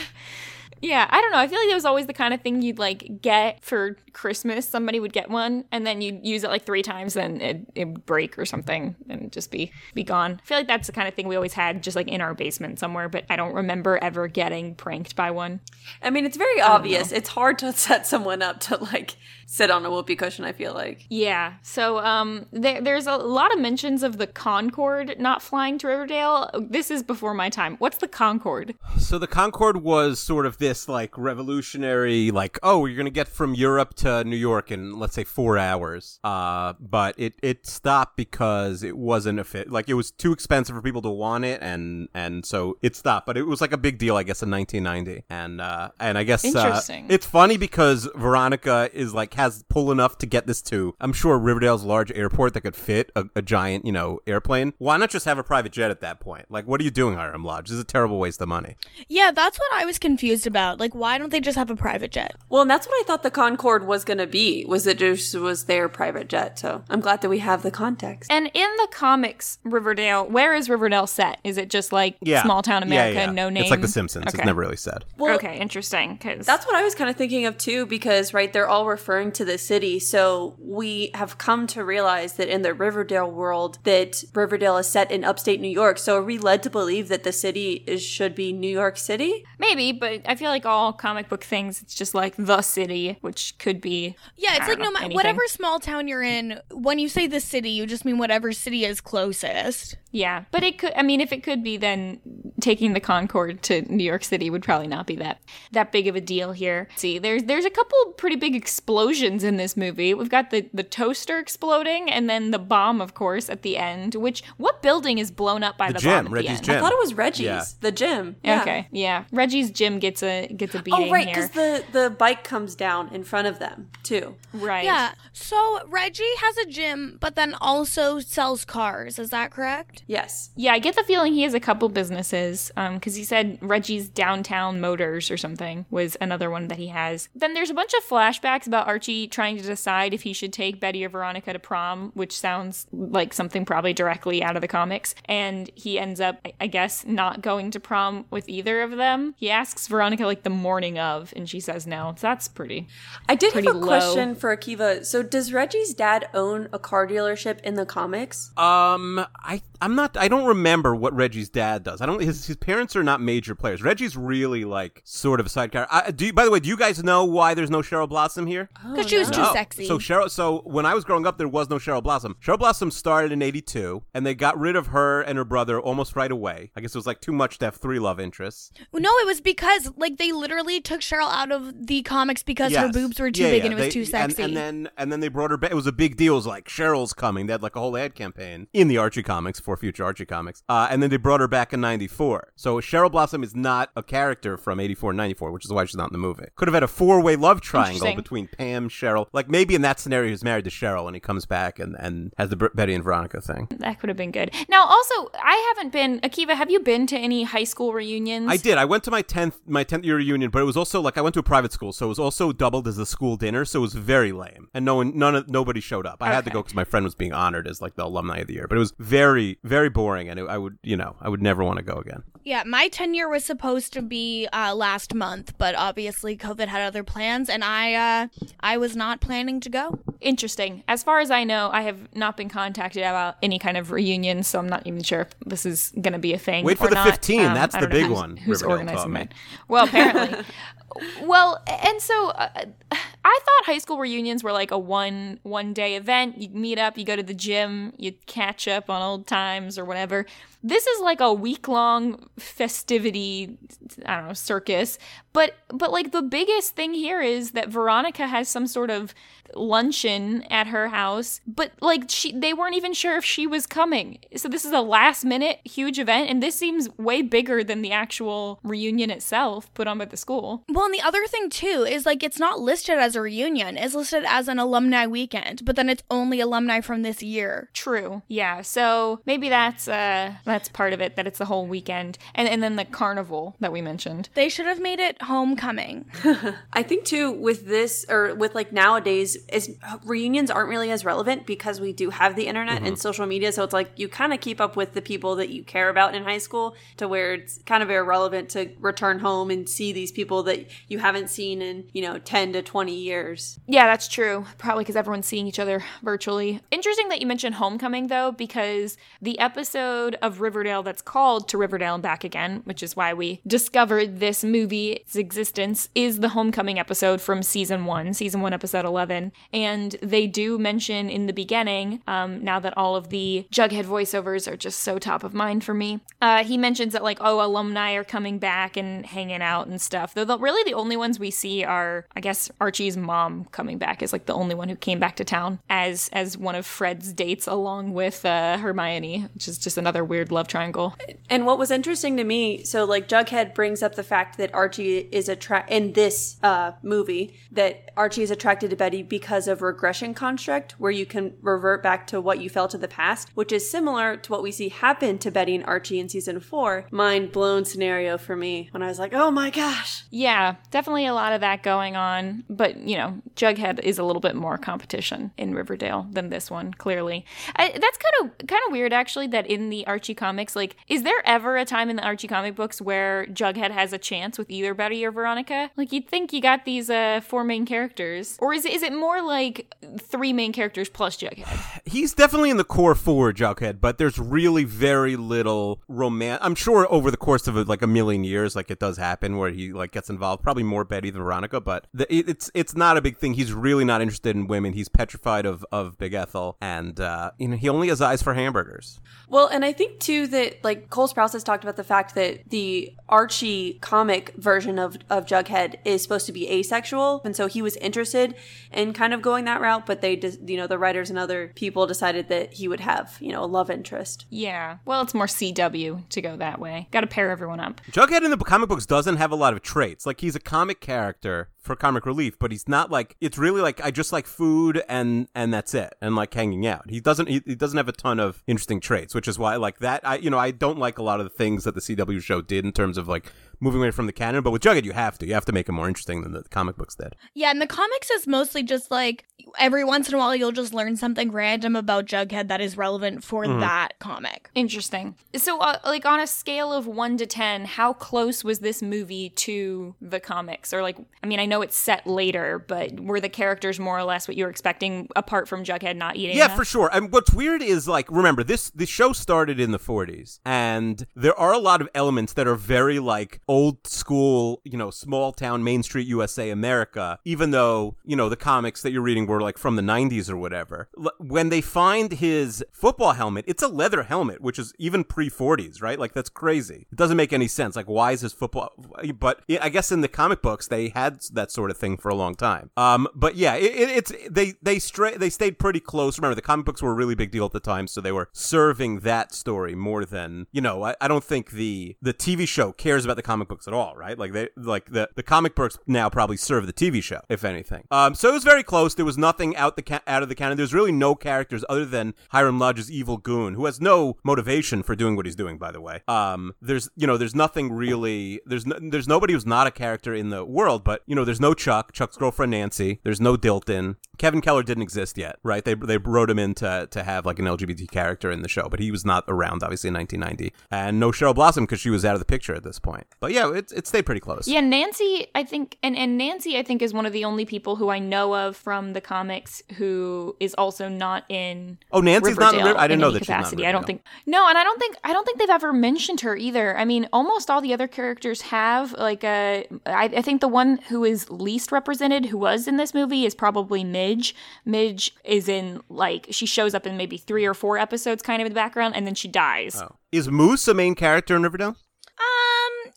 Yeah, I don't know. I feel like that was always the kind of thing you'd like get for Christmas somebody would get one and then you'd use it like three times, then it it'd break or something and just be be gone. I feel like that's the kind of thing we always had just like in our basement somewhere, but I don't remember ever getting pranked by one. I mean, it's very obvious. It's hard to set someone up to like sit on a whoopee cushion. I feel like. Yeah. So um, there, there's a lot of mentions of the Concorde not flying to Riverdale. This is before my time. What's the Concorde? So the Concorde was sort of this like revolutionary, like oh, you're gonna get from Europe to New York in let's say four hours. Uh, but it it stopped because it wasn't a fit. Like it was too expensive for people to want it, and and so it stopped. But it was like a big deal, I guess, in 1990. And uh, and I guess uh, Interesting. it's funny because Veronica is like has pull enough to get this to. I'm sure Riverdale's large airport that could fit a, a giant, you know, airplane. Why not just have a private jet at that point? Like, what are you doing, Hiram Lodge? This is a terrible waste of money. Yeah, that's what I was confused about. Like, why don't they just have a private jet? Well, and that's what I thought the Concorde was going to be. Was it just was their private jet? So I'm glad that we have the context. And in the comics, Riverdale, where is Riverdale set? Is it just like Yeah, small town America, yeah. no name? It's like The Simpsons. It's never really said. Well, okay, interesting. Because That's what I was kind of thinking of too, because right, they're all referring to the city. So we have come to realize that in the Riverdale world, that Riverdale is set in upstate New York. So are we led to believe that the city is should be New York City? Maybe, but I feel like all comic book things, it's just like the city, which could be. Yeah, it's like don't no matter whatever small town you're in, when you say the city, you just mean whatever city is closest. Yeah, but it could. I mean, if it could be, then taking the Concorde to New York City would probably not be that that big of a deal here. See, there's there's a couple pretty big explosions in this movie. We've got the the toaster exploding, and then the bomb, of course, at the end. Which what building is blown up by The the, gym, bomb? Reggie's the end? gym. I thought it was Reggie's, Yeah. the gym. Yeah. Okay, yeah. Reggie's gym gets a gets a beating Oh, right, because the the bike comes down in front of them too. right. Yeah. So Reggie has a gym, but then also sells cars. Is that correct? Yes. Yeah, I get the feeling he has a couple businesses because he said Reggie's Downtown Motors or something was another one that he has. Then there's a bunch of flashbacks about Archie trying to decide if he should take Betty or Veronica to prom, which sounds like something probably directly out of the comics. And he ends up, I- I guess, not going to prom with either of them. He asks Veronica like the morning of, and she says no. So that's pretty. I did Pretty have a low. question for Akiva. So does Reggie's dad own a car dealership in the comics? Um, I I'm not. I don't remember what Reggie's dad does. I don't. His his parents are not major players. Reggie's really like sort of a side character. I, do you, by the way, do you guys know why there's no Cheryl Blossom here? Because she was too Oh, sexy. So Cheryl. So when I was growing up, there was no Cheryl Blossom. Cheryl Blossom started in '82, and they got rid of her and her brother almost right away. I guess it was like too much to have three love interests. no, it was because like they literally took Cheryl out of the comics because her boobs were too Yeah, big yeah. and it was They- too and- sexy. And, then and then they brought her back. It was a big deal. It was like Cheryl's coming. They had like a whole ad campaign in the Archie comics for future Archie comics. Uh, and then they brought her back in '94. So Cheryl Blossom is not a character from '84 and '94, which is why she's not in the movie. Could have had a four-way love triangle between Pam, Cheryl. Like maybe in that scenario, he's married to Cheryl and he comes back and and has the Betty and Veronica thing. That could have been good. Now, also, I haven't been. Akiva, have you been to any high school reunions? I did. I went to my tenth my tenth year reunion, but it was also like I went to a private school, so it was also doubled as a school dinner. So it was very lame, and no one, none of nobody showed up. I had to go because my friend was being honored as like the alumni of the year, but it was very very boring, and it, I would you know I would never want to go again. Yeah, my tenure was supposed to be uh, last month, but obviously COVID had other plans, and I uh, I was not planning to go. Interesting. As far as I know, I have not been contacted about any kind of reunion, so I'm not even sure if this is going to be a thing. Wait for or the not. 15, Um, that's the big who's- one, Who's Riverdale organizing taught that? Well, apparently. well, and so uh, I thought high school reunions were like a one one day event. You meet up, you go to the gym, you catch up on old times or whatever. This is like a week long festivity, I don't know, circus. But but like the biggest thing here is that Veronica has some sort of luncheon at her house, but like she they weren't even sure if she was coming. So this is a last minute huge event and this seems way bigger than the actual reunion itself put on by the school. Well, and the other thing too is like it's not listed as a reunion; it's listed as an alumni weekend. But then it's only alumni from this year. True. Yeah. So maybe that's uh that's part of it. That it's the whole weekend, and and then the carnival that we mentioned. They should have made it homecoming. I think too with this or with like nowadays is reunions aren't really as relevant because we do have the internet and mm-hmm. social media so it's like you kind of keep up with the people that you care about in high school to where it's kind of irrelevant to return home and see these people that you haven't seen in, you know, 10 to 20 years. Yeah, that's true. Probably because everyone's seeing each other virtually. Interesting that you mentioned Homecoming, though, because the episode of Riverdale that's called To Riverdale and Back Again, which is why we discovered this movie's existence, is the Homecoming episode from season one, season one, episode 11. And they do mention in the beginning, um, now that all of the Jughead voiceovers are just so top of mind for me, uh, he mentions that, like, oh, alumni are coming back and hanging out and stuff. Though the, really the only ones we see are, I guess, Archie's mom coming back is like the only one who came back to town as as one of Fred's dates along with uh, Hermione, which is just another weird love triangle. And what was interesting to me, so like Jughead brings up the fact that Archie is attract in this uh, movie that Archie is attracted to Betty because of regression construct, where you can revert back to what you felt in the past, which is similar to what we see happen to Betty and Archie in season four. Mind blown scenario for me when I was like, oh my gosh. Yeah, definitely a lot of that going on. But, you know, Jughead is a little bit more competition in Riverdale than this one, clearly. I, that's kind of kind of weird, actually, that in the Archie comics, like, is there ever a time in the Archie comic books where Jughead has a chance with either Betty or Veronica? Like, you'd think you got these uh, four main characters. Or is it, is it more like three main characters plus Jughead? He's definitely in the core four, Jughead, but there's really very little romance. I'm sure over the course of like a million years, like it does happen where he like gets involved. Probably more Betty than Veronica, but the, it, it's it's not a big thing. He's really not interested in women. He's petrified of of Big Ethel, and uh, you know he only has eyes for hamburgers. Well, and I think too that like Cole Sprouse has talked about the fact that the Archie comic version of of Jughead is supposed to be asexual, and so he was interested in kind of going that route, but they just you know the writers and other people decided that he would have you know a love interest. Yeah. Well, it's more CW to go that way. Got to pair everyone up. Jughead in the comic books doesn't have a lot of traits. Like he's a comic character for comic relief, but he's not like it's really like I just like food and and that's it, and like hanging out. He doesn't he, he doesn't have a ton of interesting traits, which is why like that I you know I don't like a lot of the things that the CW show did in terms of like moving away from the canon. But with Jughead, you have to you have to make him more interesting than the comic books did. Yeah, and the comics is mostly just like every once in a while you'll just learn something random about Jughead that is relevant for that comic. Interesting. So, uh, like on a scale of one to ten, how close was this movie to the comics? Or like, I mean, I know it's set later, but were the characters more or less what you were expecting, apart from Jughead not eating? Yeah, enough? for sure. And what's weird is like remember this the show started in the 40s and there are a lot of elements that are very like old school, you know, small town Main Street USA America, even though, you know, the comics that you're reading were like from the 90s or whatever. When they find his football helmet, it's a leather helmet, which is even pre 40s, right? Like that's crazy. It doesn't make any sense. Like why is his football but I guess in the comic books they had that sort of thing for a long time. Um but yeah, it, it, it's they they stra- they stayed pretty close. Remember the comic books were a really big deal at the time, so they were serving that story more than, you know, I, I don't think the the TV show cares about the comic books at all, right? Like they like the the comic books now probably serve the TV show if anything. Um so it was very close. There was nothing out the ca- out of the canon. There's really no characters other than Hiram Lodge's evil goon who has no motivation for doing what he's doing by the way. Um there's you know there's nothing really there's no, there's nobody who's not a character in the world, but you know there's no Chuck, Chuck's girlfriend Nancy, there's no Dilton. Kevin Keller didn't exist yet, right? They they wrote him in to, to have like an LGBT character in the show, but he was not around obviously in 1990. And no Cheryl Blossom because she was out of the picture at this point. But yeah, it it stayed pretty close. Yeah, Nancy, I think, and, and Nancy, I think, is one of the only people who I know of from the comics who is also not in. Oh, Nancy's not in Riverdale I didn't know that she's not in capacity. I don't think no, and I don't think I don't think they've ever mentioned her either. I mean, almost all the other characters have. Like, uh, I, I think the one who is least represented, who was in this movie, is probably Midge. Midge is in like she shows up in maybe three or four episodes, kind of in the background, and then she dies. Oh. Is Moose a main character in Riverdale?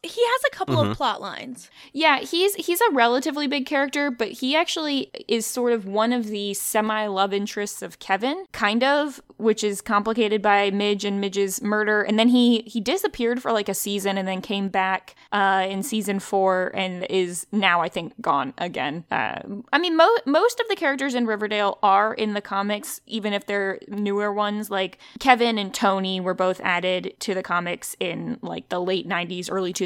He has a couple Mm-hmm. of plot lines. Yeah, he's he's a relatively big character, but he actually is sort of one of the semi love interests of Kevin, kind of, which is complicated by Midge and Midge's murder. And then he he disappeared for like a season and then came back uh, in season four and is now I think gone again. Uh, I mean, mo- most of the characters in Riverdale are in the comics, even if they're newer ones. Like Kevin and Tony were both added to the comics in like the late '90s, early 2000s.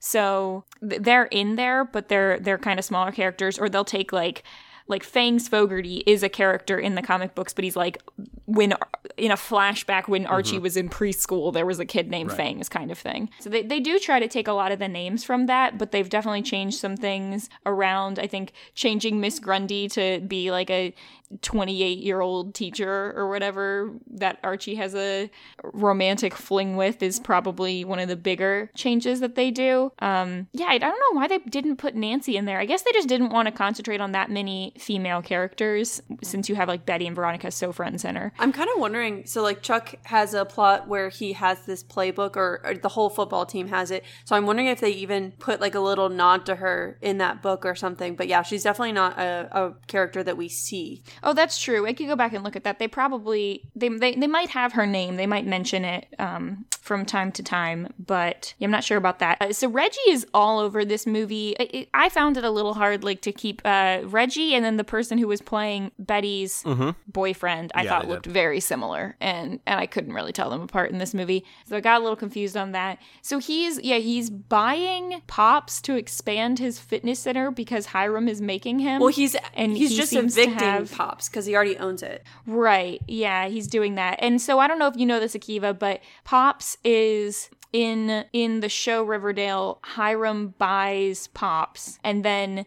So they're in there, but they're they're kind of smaller characters, or they'll take like like Fangs Fogarty is a character in the comic books, but he's like when in a flashback when Archie was in preschool, there was a kid named Fangs kind of thing. So they, they do try to take a lot of the names from that, but they've definitely changed some things around. I think changing Miss Grundy to be like a 28 year old teacher or whatever that Archie has a romantic fling with is probably one of the bigger changes that they do. Um, yeah, I don't know why they didn't put Nancy in there. I guess they just didn't want to concentrate on that many female characters since you have like Betty and Veronica so front and center. I'm kind of wondering. So, like, Chuck has a plot where he has this playbook, or, or the whole football team has it. So, I'm wondering if they even put like a little nod to her in that book or something. But yeah, she's definitely not a, a character that we see. Oh, that's true. I could go back and look at that. They probably they they, they might have her name. They might mention it um, from time to time, but yeah, I'm not sure about that. Uh, so Reggie is all over this movie. It, it- I found it a little hard, like to keep uh, Reggie and then the person who was playing Betty's boyfriend. I Yeah, thought looked did. Very similar, and and I couldn't really tell them apart in this movie. So I got a little confused on that. So he's yeah he's buying pops to expand his fitness center because Hiram is making him. Well, he's And he's he just evicting have- Pops because he already owns it. Right. Yeah, he's doing that. And so I don't know if you know this Akiva, but Pops is in in the show Riverdale, Hiram buys Pops and then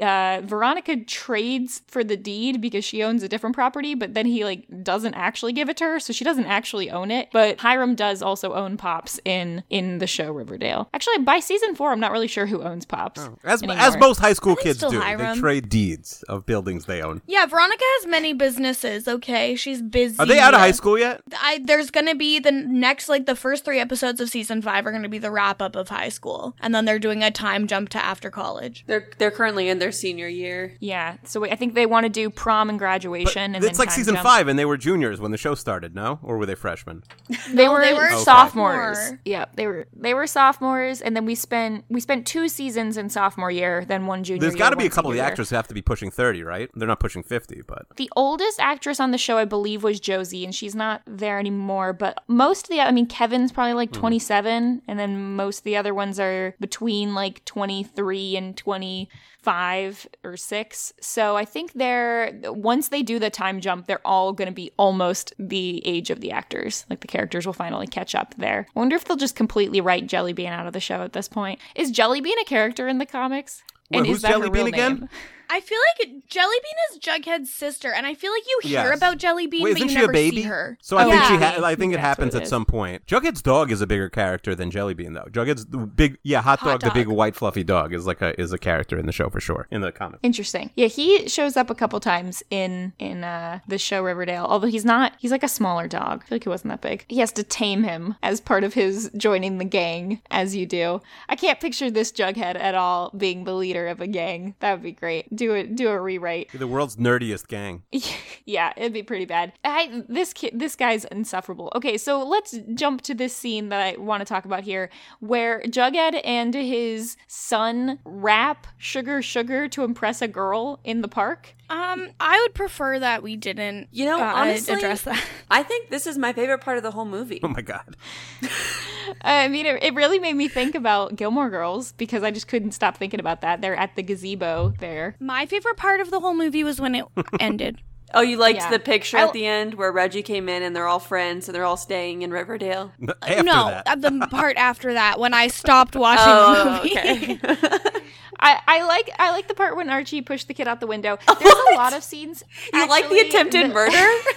uh Veronica trades for the deed because she owns a different property, but then he like doesn't actually give it to her, so she doesn't actually own it. But Hiram does also own Pops in in the show Riverdale. Actually, by season 4, I'm not really sure who owns Pops. As, anymore. as most high school kids do, Hiram. they trade deeds of buildings they own. Yeah, Veronica has many businesses. Okay, she's busy. Are they out of high school yet? I, there's gonna be the next, like the first three episodes of season five are gonna be the wrap up of high school, and then they're doing a time jump to after college. They're they're currently in their senior year. Yeah, so I think they want to do prom and graduation, and it's then like season jump. five, and they were juniors when the show started. No, or were they freshmen? They No, were, they were sophomores. sophomore. Yep, they were they were sophomores, and then we spent we spent two seasons in sophomore year, then one junior. Year. There's got to be a couple of the actors who have to be pushing thirty, right? They're not pushing fifty, but The oldest actress on the show, I believe, was Josie, and she's not there anymore. But most of the, I mean, Kevin's probably like hmm. 27, and then most of the other ones are between like 23 and 25 or 6. So I think they're, once they do the time jump, they're all going to be almost the age of the actors. Like the characters will finally catch up there. I wonder if they'll just completely write Jellybean out of the show at this point. Is Jellybean a character in the comics? Wait, who's is that her Jellybean real again? name? I feel like Jellybean is Jughead's sister, and I feel like you hear Yes. about Jellybean, Wait, but isn't you she never a baby? see her. So I Oh, think she. yeah. Ha- I think it That's happens it at is. some point. Jughead's dog is a bigger character than Jellybean, though. Jughead's the big, yeah, hot, Hot dog, the big white fluffy dog, is like a is a character in the show for sure in the comic. Interesting. Yeah, he shows up a couple times in in uh the show Riverdale. Although he's not he's like a smaller dog. I feel like he wasn't that big. He has to tame him as part of his joining the gang as you do. I can't picture this Jughead at all being the leader of a gang. That would be great. Do it do a rewrite. The world's nerdiest gang. yeah, it'd be pretty bad. I this kid, this guy's insufferable. Okay, so let's jump to this scene that I want to talk about here, where Jughead and his son rap "Sugar Sugar" to impress a girl in the park. Um, I would prefer that we didn't. You know, uh, honestly, address that. I think this is my favorite part of the whole movie. Oh my god. I mean, it, it really made me think about Gilmore Girls because I just couldn't stop thinking about that. They're at the gazebo there. My favorite part of the whole movie was when it ended. Oh, you liked Yeah. the picture I- at the end where Reggie came in and they're all friends and they're all staying in Riverdale. After no, that. uh, the part after that when I stopped watching Oh, the movie. okay. I, I like I like the part when Archie pushed the kid out the window. There's a lot of scenes. you like the attempted that- murder?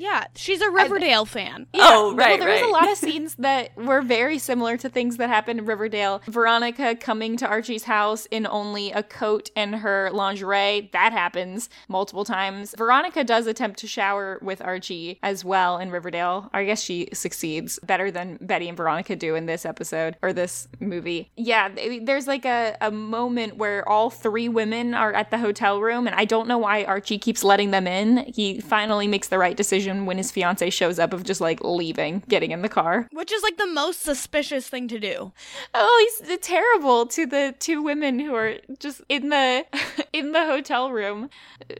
Yeah, she's a Riverdale fan. Oh, right, Well, there was a lot of scenes that were very similar to things that happened in Riverdale. Veronica coming to Archie's house in only a coat and her lingerie. That happens multiple times. Veronica does attempt to shower with Archie as well in Riverdale. I guess she succeeds better than Betty and Veronica do in this episode or this movie. Yeah, there's like a, a moment where all three women are at the hotel room, and I don't know why Archie keeps letting them in. He finally makes the right decision when his fiance shows up of just like leaving, getting in the car. Which is like the most suspicious thing to do. Oh, he's terrible to the two women who are just in the in the hotel room,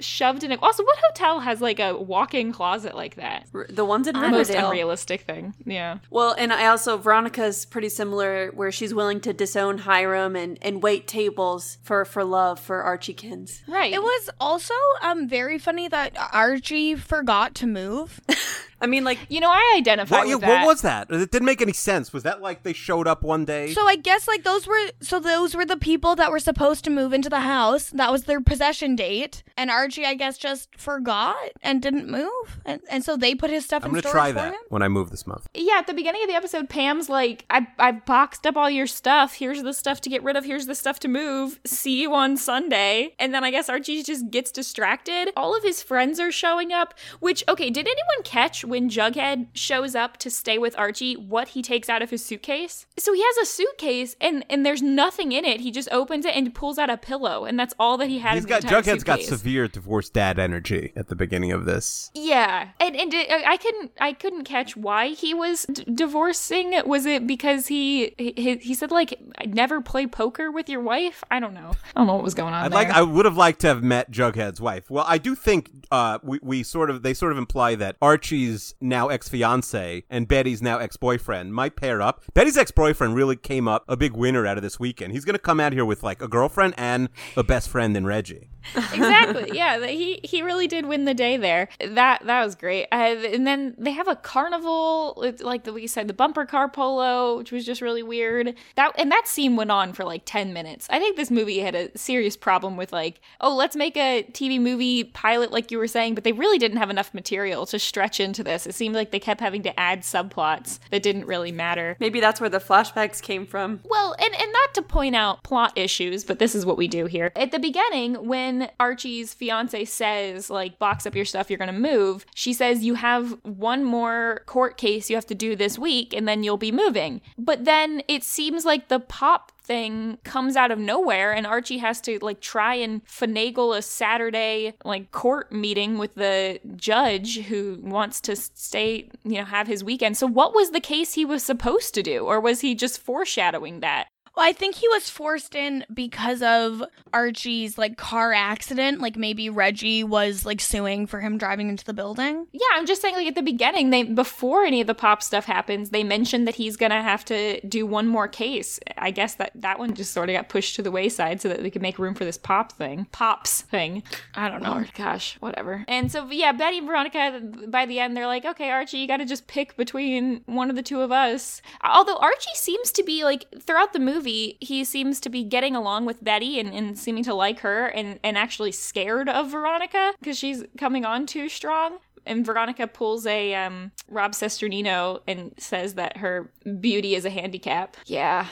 shoved in it. Also, what hotel has like a walk-in closet like that? R- The ones in The most unrealistic thing. Yeah. Well, and I also Veronica's pretty similar, where she's willing to disown Hiram and, and wait tables for for love for Archie Archiekins. Right. It was also um very funny that Archie forgot to move move. I mean, like You know, I identify What, yeah, that. what was that? It didn't make any sense. Was that like they showed up one day? So I guess like those were so those were the people that were supposed to move into the house. That was their possession date, and Archie I guess just forgot and didn't move, and, and so they put his stuff I'm in gonna storage try that him. when I move this month. Yeah, at the beginning of the episode, Pam's like, I, I've boxed up all your stuff. Here's the stuff to get rid of. Here's the stuff to move. See you on Sunday. And then I guess Archie just gets distracted. All of his friends are showing up, which, okay, did anyone catch when Jughead shows up to stay with Archie what he takes out of his suitcase? So he has a suitcase and, and there's nothing in it. He just opens it and pulls out a pillow, and that's all that he had He's in got Jughead's got severe divorced dad energy at the beginning of this. Yeah, and and I couldn't I couldn't catch why he was d- divorcing. Was it because he, he he said like never play poker with your wife? I don't know. I don't know what was going on. I'd there. like I would have liked to have met Jughead's wife. Well, I do think uh we, we sort of they sort of imply that Archie's now ex-fiance and Betty's now ex-boyfriend might pair up. Betty's ex-boyfriend really came up a big winner out of this weekend. He's going to come out here with like a girlfriend and a best friend in Reggie. exactly. Yeah, he he really did win the day there. That that was great. Uh, and then they have a carnival, like the we said, the bumper car polo, which was just really weird. That and that scene went on for like ten minutes. I think this movie had a serious problem with like, oh, let's make a TV movie pilot, like you were saying, but they really didn't have enough material to stretch into this. It seemed like they kept having to add subplots that didn't really matter. maybe that's where the flashbacks came from. Well, and, and not to point out plot issues, but this is what we do here. At the beginning, when Archie's fiance says, like, box up your stuff, you're gonna move, she says, you have one more court case you have to do this week, and then you'll be moving. But then it seems like the pop thing comes out of nowhere and Archie has to like try and finagle a Saturday like court meeting with the judge who wants to stay, you know, have his weekend. So what was the case he was supposed to do or was he just foreshadowing that? Well, I think he was forced in because of Archie's like car accident. Like maybe Reggie was like suing for him driving into the building. Yeah, I'm just saying like at the beginning, they before any of the pop stuff happens, they mentioned that he's going to have to do one more case. I guess that that one just sort of got pushed to the wayside so that they could make room for this pop thing. Pops thing. I don't know. Oh Lord, gosh, whatever. And so, yeah, Betty and Veronica, by the end, they're like, okay, Archie, you got to just pick between one of the two of us. Although Archie seems to be, like, throughout the movie, he seems to be getting along with Betty and, and seeming to like her and, and actually scared of Veronica because she's coming on too strong. And Veronica pulls a um, Rob Cesternino and says that her beauty is a handicap. Yeah,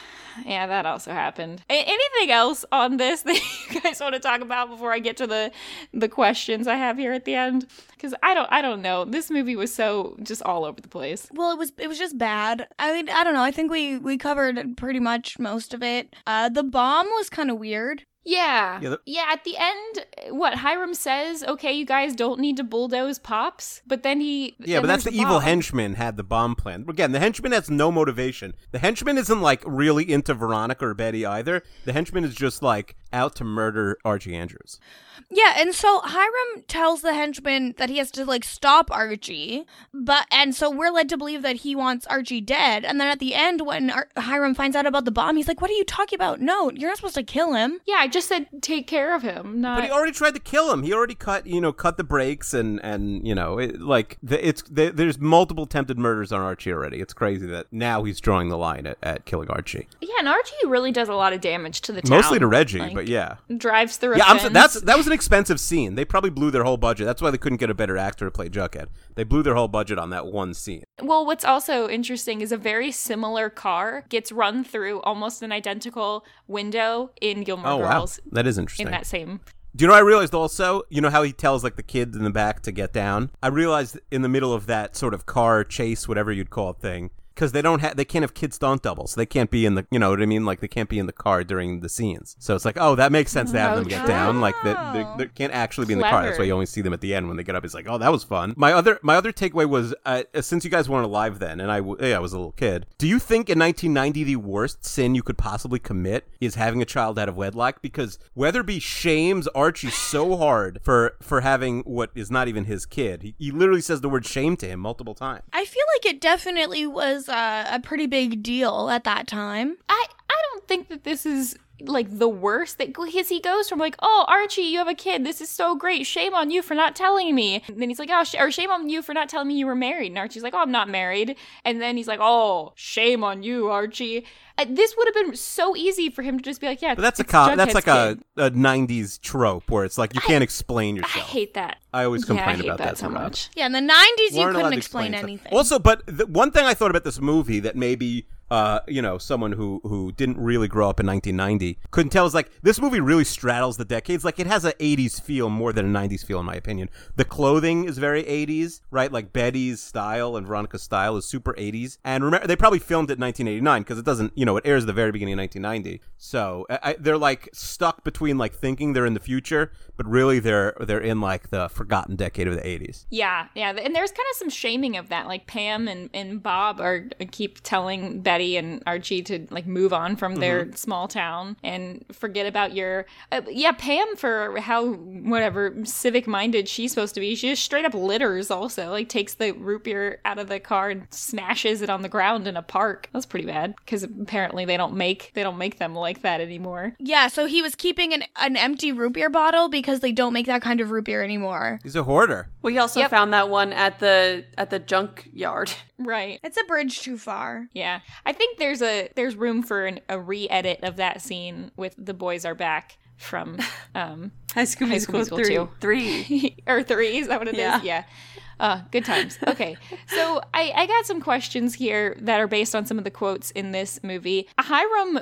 yeah, that also happened. A- anything else on this that you guys want to talk about before I get to the the questions I have here at the end? Because I don't, I don't know. This movie was so just all over the place. Well, it was it was just bad. I mean, I don't know. I think we we covered pretty much most of it. Uh, the bomb was kind of weird. Yeah. Yeah, Yeah, at the end, eh, what Hiram says, okay, you guys don't need to bulldoze Pops, but then he. Yeah, then but that's the there's evil henchman had the bomb plan. Again, the henchman has no motivation. The henchman isn't like really into Veronica or Betty either. The henchman is just like out to murder Archie Andrews. Yeah, and so Hiram tells the henchman that he has to like stop Archie, but and so we're led to believe that he wants Archie dead. And then at the end, when Ar- Hiram finds out about the bomb, he's like, "What are you talking about? No, you're not supposed to kill him." Yeah, I just said take care of him, not. But he already tried to kill him. He already cut, you know, cut the brakes and and you know, it, like the, it's the, there's multiple attempted murders on Archie already. It's crazy that now he's drawing the line at, at killing Archie. Yeah, and Archie really does a lot of damage to the town. Mostly to Reggie, Like, but yeah. drives through a Yeah, I'm, so- that's that was an expensive scene. They probably blew their whole budget. That's why they couldn't get a better actor to play Jughead. They blew their whole budget on that one scene. Well, what's also interesting is a very similar car gets run through almost an identical window in Gilmore Oh wow, Girls that is interesting. in that same. Do you know? I realized also. You know how he tells like the kids in the back to get down. I realized in the middle of that sort of car chase, whatever you'd call it, thing. Because they don't have, they can't have kid stunt doubles. They can't be in the, you know what I mean? Like they can't be in the car during the scenes. So it's like, oh, that makes sense to have them get Okay. down. Like they, they, they can't actually be in the car. That's why you only see them at the end when they get up. It's like, oh, that was fun. My other, my other takeaway was, uh, since you guys weren't alive then, and I, w- yeah, I was a little kid. Do you think in 1990 the worst sin you could possibly commit is having a child out of wedlock? Because Weatherbee shames Archie so hard for for having what is not even his kid. He, he literally says the word shame to him multiple times. I feel like it definitely was uh, a pretty big deal at that time. I I don't think that this is like the worst that because he goes from like oh Archie you have a kid. This is so great. Shame on you for not telling me. And then he's like oh sh- or shame on you for not telling me you were married. And Archie's like oh I'm not married. And then he's like oh shame on you Archie. Uh, this would have been so easy for him to just be like yeah But that's a it's co- that's like a, a 90s trope where it's like you can't explain yourself. I hate that. I always yeah, I complain about that, that so much. Yeah, in the 90s, you Weren't allowed couldn't to explain anything. Also, but the one thing I thought about this movie that maybe uh, you know, someone who who didn't really grow up in 1990 couldn't tell is like this movie really straddles the decades. Like it has a 80s feel more than a 90s feel, in my opinion. The clothing is very 80s, right? Like Betty's style and Veronica's style is super 80s. And remember, they probably filmed it in 1989 because it doesn't, you know, it airs the very beginning of 1990. So I, they're like stuck between like thinking they're in the future, but really they're they're in like the forgotten decade of the 80s. Yeah, yeah, and there's kind of some shaming of that. Like Pam and, and Bob are keep telling Betty and Archie to like move on from their Mm-hmm. small town and forget about your. Uh, yeah, Pam for how whatever civic minded she's supposed to be. She just straight up litters. Also, like takes the root beer out of the car and smashes it on the ground in a park. That's pretty bad because apparently they don't make they don't make them like that anymore. yeah, so he was keeping an, an empty root beer bottle because they don't make that kind of root beer anymore. He's a hoarder. We also Yep. found that one at the at the junk yard. Right. It's a bridge too far. Yeah, I think there's a there's room for an, a re-edit of that scene with the boys are back from um High School High School Musical three. two. Three. or three. Is that what it is? Yeah. Yeah. Uh, good times. Okay, so I, I got some questions here that are based on some of the quotes in this movie. Hiram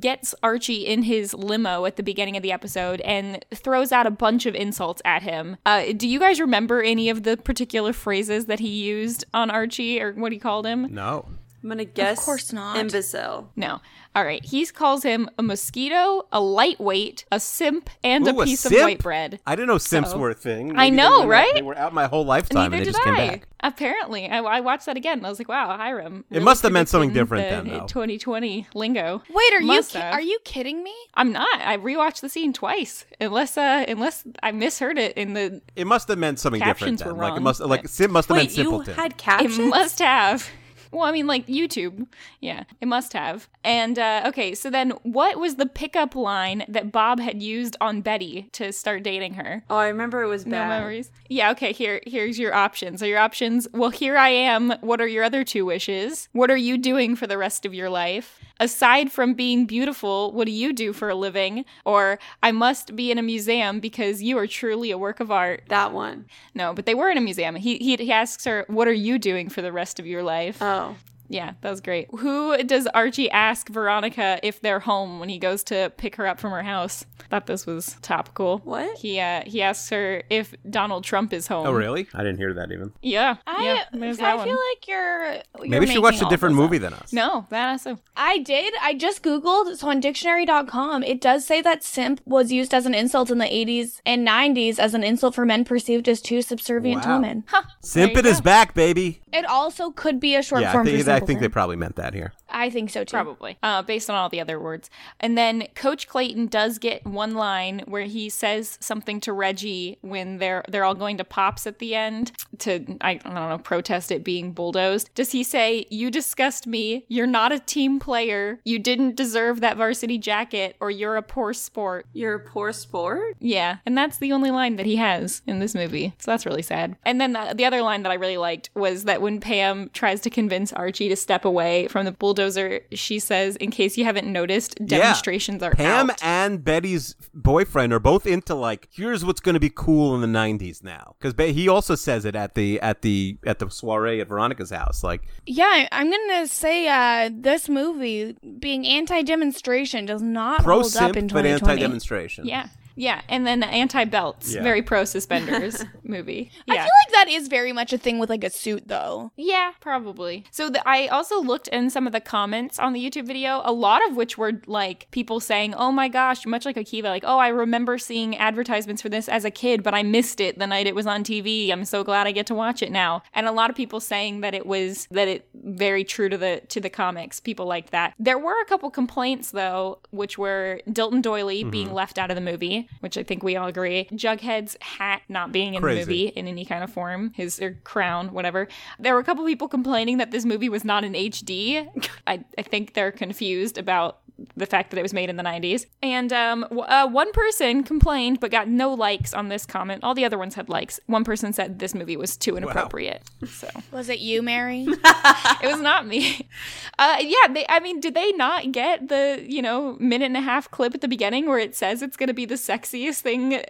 gets Archie in his limo at the beginning of the episode and throws out a bunch of insults at him. Uh, do you guys remember any of the particular phrases that he used on Archie or what he called him? No. I'm gonna guess. Of course not. Imbecile. No. All right. He calls him a mosquito, a lightweight, a simp, and Ooh, a piece of white bread. I didn't know simps So- were a thing. I Maybe they know, were not- right? They were out my whole lifetime Neither and they did just came I. back. Apparently, I, I watched that again. and I was like, "Wow, Hiram." It must have meant something different the then, though. 2020 lingo. Wait, are you Must ki- are you kidding me? I'm not. I rewatched the scene twice, unless uh, unless I misheard it in the. It must have meant something different then. were like it wrong, must like but- simp must have meant Wait, you had captions? It must have. Well, I mean, like YouTube. Yeah, it must have. And uh, okay, so then what was the pickup line that Bob had used on Betty to start dating her? Oh, I remember it was bad. No memories. Yeah, okay, here here's your options. Are your options, well, here I am. What are your other two wishes? What are you doing for the rest of your life? Aside from being beautiful, what do you do for a living? Or I must be in a museum because you are truly a work of art. That one. No, but they were in a museum. He he, he asks her, "What are you doing for the rest of your life?" Oh. Oh. Yeah, that was great. Who does Archie ask Veronica if they're home when he goes to pick her up from her house? Thought this was topical. What? He uh he asks her if Donald Trump is home. oh really? I didn't hear that even. Yeah. I yeah, there's that I one. feel like you're, you're Maybe she watched a different this up. movie than us. No, that also. I did. I just googled. So on dictionary.com, it does say that simp was used as an insult in the 80s and 90s as an insult for men perceived as too subservient to Wow. women. Simp you Simpin is back, baby. It also could be a short yeah, form think, for I think they probably meant that here. I think so too. Probably, uh, based on all the other words. And then Coach Clayton does get one line where he says something to Reggie when they're they're all going to Pops at the end to I, I don't know protest it being bulldozed. Does he say, "You disgust me. You're not a team player. You didn't deserve that varsity jacket, or you're a poor sport." You're a poor sport? Yeah, and that's the only line that he has in this movie. So that's really sad. And then the, the other line that I really liked was that when Pam tries to convince Archie Archie to step away from the bulldozer. She says, in case you haven't noticed, demonstrations are Pam out. and Betty's boyfriend are both into like, here's what's going to be cool in the '90s now, because he also says it at the at the at the soiree at Veronica's house. Like, Yeah, I'm gonna say uh, this movie being anti-demonstration does not pro hold up in simp but anti-demonstration. yeah. Yeah, and then anti belts, Yeah. very pro suspenders movie. I feel like that is very much a thing with like a suit, though. Yeah, probably. So the, I also looked in some of the comments on the YouTube video, a lot of which were like people saying, "Oh my gosh," much like Akiva, like, "Oh, I remember seeing advertisements for this as a kid, but I missed it the night it was on TV. I'm so glad I get to watch it now." And a lot of people saying that it was that it very true to the to the comics. People liked that. There were a couple complaints though, which were Dilton Doiley mm-hmm. being left out of the movie, which I think we all agree. Jughead's hat not being in Crazy. the movie in any kind of form, his or crown, whatever. There were a couple people complaining that this movie was not in HD. I, I think they're confused about the fact that it was made in the 90s. And um, w- uh, one person complained but got no likes on this comment. All the other ones had likes. One person said this movie was too inappropriate. So Was it you, Mary? it was not me. Uh, yeah, they. I mean, did they not get the you know minute and a half clip at the beginning where it says it's going to be the sexiest thing uh,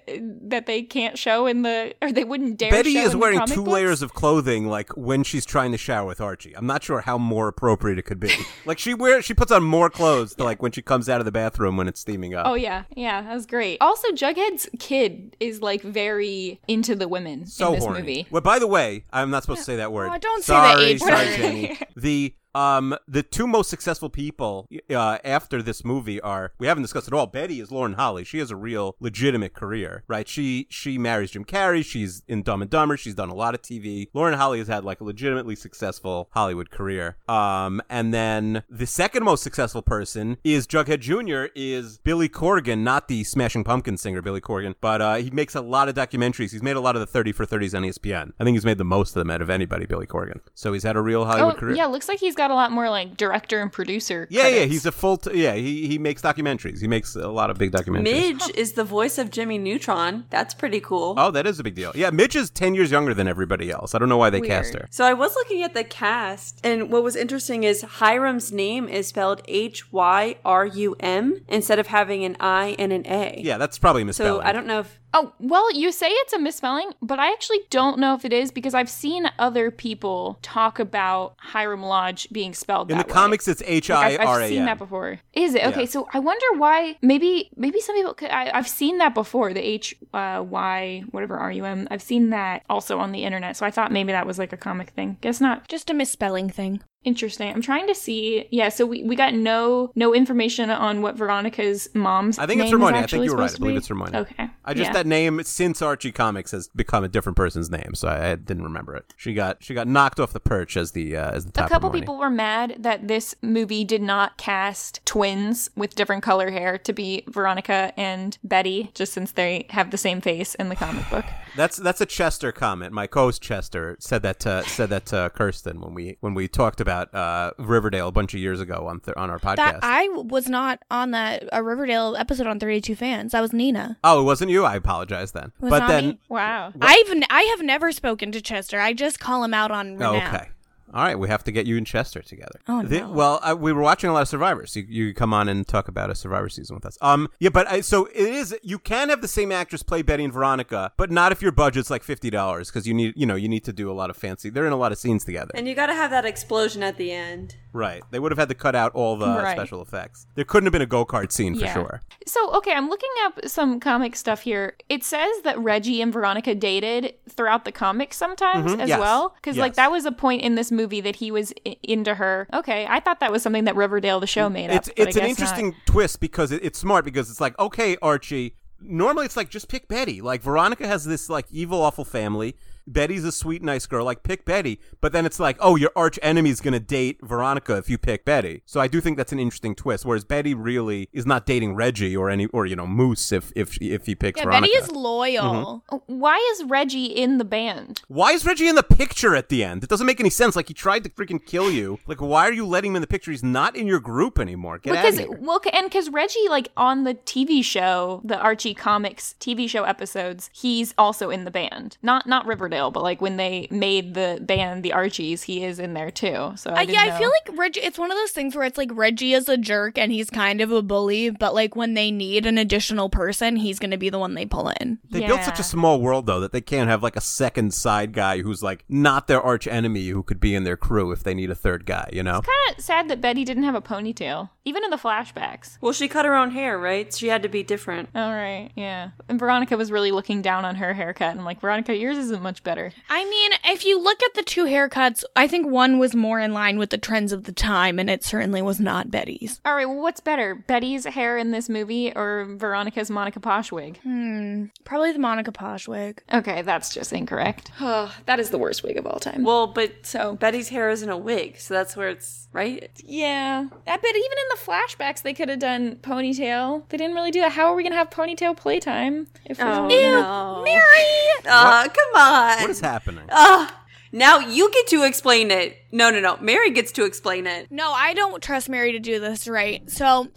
that they can't show in the or they wouldn't dare. Betty show is in the wearing comic two books? layers of clothing, like when she's trying to shower with Archie. I'm not sure how more appropriate it could be. like she wears, she puts on more clothes, to, like when she comes out of the bathroom when it's steaming up. Oh yeah, yeah, that was great. Also, Jughead's kid is like very into the women so in this horny. movie. Well, by the way, I'm not supposed to say that word. Oh, don't say the sorry, sorry. Jenny. The um the two most successful people uh, after this movie are we haven't discussed at all. Betty is Lauren Holly. She has a real legitimate career, right? She she marries Jim Carrey. She's in Dumb and Dumber. She's done a lot of TV. Lauren Holly has had like a legitimately successful Hollywood career. Um, and then the second most successful person is Jughead Jr. is Billy Corgan, not the Smashing Pumpkins singer Billy Corgan, but uh, he makes a lot of documentaries. He's made a lot of the 30 for 30s on ESPN. I think he's made the most of them out of anybody, Billy Corgan. So he's had a real Hollywood Oh career. yeah, looks like he's got a lot more like director and producer. Yeah, yeah, he's a full. T- yeah, he he makes documentaries. He makes a lot of big documentaries. Midge is the voice of Jimmy Neutron. That's pretty cool. Oh, that is a big deal. Yeah, Mitch is ten years younger than everybody else. I don't know why they cast her. So I was looking at the cast, and what was interesting is Hiram's name is spelled H Y R U M instead of having an I and an A. Yeah, that's probably a So misspelling. I don't know if Oh, well, you say it's a misspelling, but I actually don't know if it is because I've seen other people talk about Hiram Lodge being spelled in the way. comics it's H Like, I I've, R I've A seen that before. Is it okay? Yeah. So I wonder why. Maybe maybe some people. Could, I, I've seen that before. The H uh, Y whatever R U M. I've seen that also on the internet. So I thought maybe that was like a comic thing. Guess not. Just a misspelling thing. Interesting. I'm trying to see. Yeah. So we, we got no no information on what Veronica's mom's. I think it's Hermione. I think you were right. I believe be. it's Hermione. Okay. I just yeah. that name since Archie Comics has become a different person's name, so I, I didn't remember it. She got she got knocked off the perch as the uh, as the top A couple people were mad that this movie did not cast twins with different color hair to be Veronica and Betty, just since they have the same face in the comic book. That's that's a Chester comment. My co-host Chester said that to, said that to Kirsten when we when we talked about uh, Riverdale a bunch of years ago on th- on our podcast. That I was not on that a Riverdale episode on 32 fans. That was Nina. oh, it wasn't you. I apologize then. Was but not then me. Wow. I've n- I have never spoken to Chester. I just call him out on Oh, okay. All right, we have to get you and Chester together. Oh, The- no. well, uh, we were watching a lot of Survivors. You, you come on and talk about a Survivor season with us. Um, yeah, but I, so it is. You can have the same actress play Betty and Veronica, but not if your budget's like fifty dollars because you need, you know, you need to do a lot of fancy. They're in a lot of scenes together. and you got to have that explosion at the end. Right. They would have had to cut out all the Right. special effects. There couldn't have been a go kart scene for Yeah. sure. So, okay, I'm looking up some comic stuff here. It says that Reggie and Veronica dated throughout the comics sometimes as Mm-hmm. yes. well. Because, like, that was a point in this movie that he was I- into her. Okay, I thought that was something that Riverdale, the show, made It's up. it's an interesting not. twist because it, it's smart because it's like okay, Archie. Normally it's like just pick Betty. Like Veronica has this like evil, awful family. Betty's a sweet, nice girl. Like pick Betty. But then it's like, oh, your arch enemy's gonna date Veronica if you pick Betty. So I do think that's an interesting twist. Whereas Betty really is not dating Reggie or any or you know Moose if if if he picks Yeah, Veronica. Betty is loyal. Mm-hmm. Oh, Why is Reggie in the band? Why is Reggie in the picture at the end? It doesn't make any sense. Like he tried to freaking kill you. Like why are you letting him in the picture? He's not in your group anymore. Get because out of here. well, and because Reggie, like on the TV show, the Archie comics TV show episodes, he's also in the band. Not not Riverdale. Riverdale, but like when they made the band the Archies, he is in there too. So I Uh, yeah, I feel like Reggie. It's one of those things where it's like Reggie is a jerk and he's kind of a bully, but like when they need an additional person, he's going to be the one they pull in. They built such a small world though that they can't have like a second side guy who's like not their arch enemy who could be in their crew if they need a third guy, you know? It's kind of sad that Betty didn't have a ponytail, even in the flashbacks. Well, she cut her own hair, right? She had to be different. All right, yeah. And Veronica was really looking down on her haircut. and I'm like, Veronica, yours isn't much better. I mean, if you look at the two haircuts, I think one was more in line with the trends of the time, and it certainly was not Betty's. All right, well, what's better, Betty's hair in this movie or Veronica's Monica Posh wig? Hmm, probably the Monica Posh wig. Okay, that's just incorrect. Oh, that is the worst wig of all time. Well, but so Betty's hair isn't a wig, so that's where it's right. yeah, I bet even in the flashbacks they could have done ponytail. They didn't really do that. How are we gonna have ponytail playtime? If we Oh don't- no, Mary! Uh, come on. What is happening? Ah, now you get to explain it. No, no, no. Mary gets to explain it. No, I don't trust Mary to do this right. So,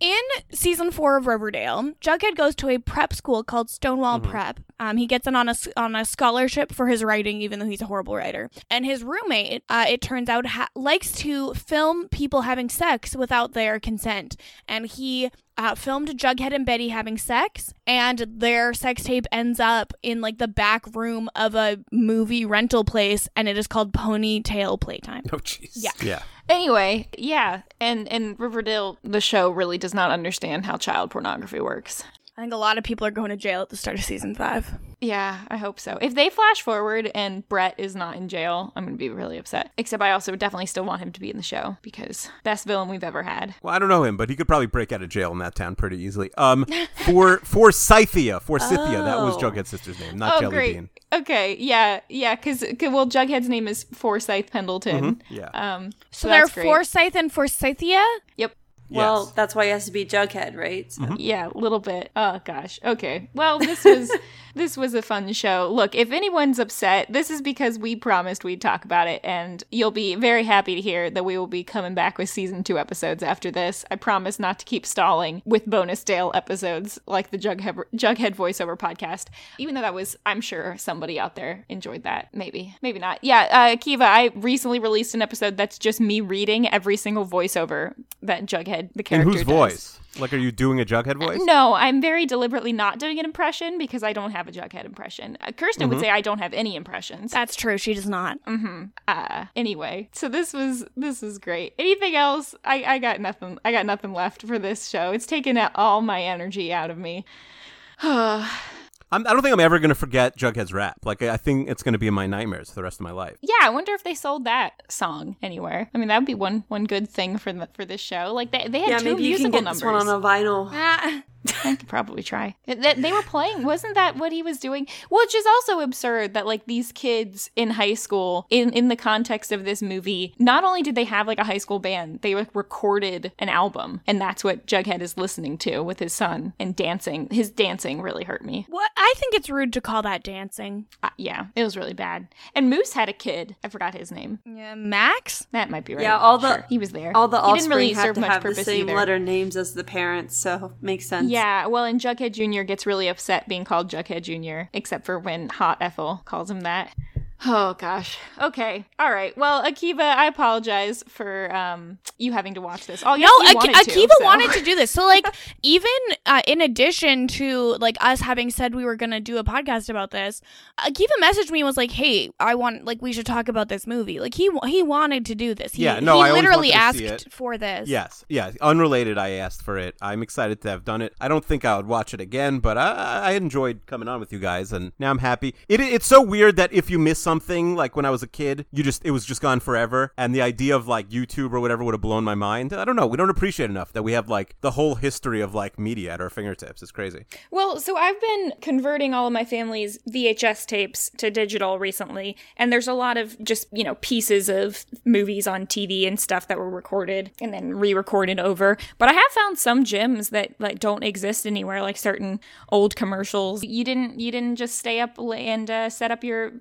in season four of Riverdale, Jughead goes to a prep school called Stonewall Prep. Um, he gets in on a s- on a scholarship for his writing, even though he's a horrible writer. And his roommate, uh, it turns out, ha- likes to film people having sex without their consent, and he. Uh, filmed Jughead and Betty having sex, and their sex tape ends up in like the back room of a movie rental place, and it is called Ponytail Playtime. Oh jeez. Yeah. Yeah. Anyway, yeah, and and Riverdale, the show really does not understand how child pornography works. I think a lot of people are going to jail at the start of season five. Yeah, I hope so. If they flash forward and Brett is not in jail, I'm gonna be really upset. Except I also definitely still want him to be in the show because best villain we've ever had. Well, I don't know him, but he could probably break out of jail in that town pretty easily. Um, for Forsythia, for Scythia, that was Oh. Jughead's sister's name, not oh, Jelly great. Bean. Okay, yeah, yeah, because well, Jughead's name is Forsythe Pendleton. Yeah. Um, so, So, they're. Forsythe and Forsythia? Yep. Well, Yes. that's why he has to be Jughead, right? So- Yeah, a little bit. Oh gosh. Okay. Well, this was this was a fun show. Look, if anyone's upset, this is because we promised we'd talk about it, and you'll be very happy to hear that we will be coming back with season two episodes after this. I promise not to keep stalling with bonus Dale episodes like the Jughead Jughead voiceover podcast. Even though that was, I'm sure somebody out there enjoyed that. Maybe, maybe not. Yeah, uh, Kiva, I recently released an episode that's just me reading every single voiceover that Jughead the In whose does. voice? Like, are you doing a Jughead voice? No, I'm very deliberately not doing an impression because I don't have a Jughead impression. Uh, Kirsten Mm-hmm. would say I don't have any impressions. That's true. She does not. Mm-hmm. Uh, anyway, so this was this was great. Anything else? I I got nothing. I got nothing left for this show. It's taken all my energy out of me. I'm, I don't think I'm ever going to forget Jughead's rap. Like, I think it's going to be in my nightmares for the rest of my life. Yeah, I wonder if they sold that song anywhere. I mean, that would be one one good thing for the, for this show. Like they they had Yeah, two maybe you can musical get numbers. this one on a vinyl. Ah, I could probably try. They, they were playing. Wasn't that what he was doing? Which is also absurd that like these kids in high school, in in the context of this movie, not only did they have like a high school band, they like, recorded an album, and that's what Jughead is listening to with his son and dancing. His dancing really hurt me. what? I think it's rude to call that dancing. Uh, yeah, it was really bad. And Moose had a kid. I forgot his name. Yeah, Max? That might be right. Yeah, all the- Sure, he was there. All the he didn't offspring really have serve to much have the purpose same either. letter names as the parents, so makes sense. Yeah, well, and Jughead Jr. gets really upset being called Jughead Jr., except for when Hot Ethel calls him that. Oh gosh. Okay. All right. Well, Akiva, I apologize for um you having to watch this. Oh, No, you Ak- wanted to, Akiva so- wanted to do this. So, like, even uh, in addition to like us having said we were gonna do a podcast about this, Akiva messaged me and was like, "Hey, I want like we should talk about this movie." Like he he wanted to do this. He, Yeah, no, he I literally asked for this. Yes, yeah, unrelated. I asked for it. I'm excited to have done it. I don't think I would watch it again, but I, I enjoyed coming on with you guys, and now I'm happy. It, it's so weird that if you miss something, like when I was a kid, you just it was just gone forever, and the idea of like YouTube or whatever would have blown my mind. I don't know. We don't appreciate enough that we have like the whole history of like media at our fingertips. It's crazy. Well, so I've been converting all of my family's VHS tapes to digital recently, and there's a lot of just, you know, pieces of movies on TV and stuff that were recorded and then re-recorded over. But I have found some gems that like don't exist anywhere, like certain old commercials. You didn't you didn't just stay up and uh, set up your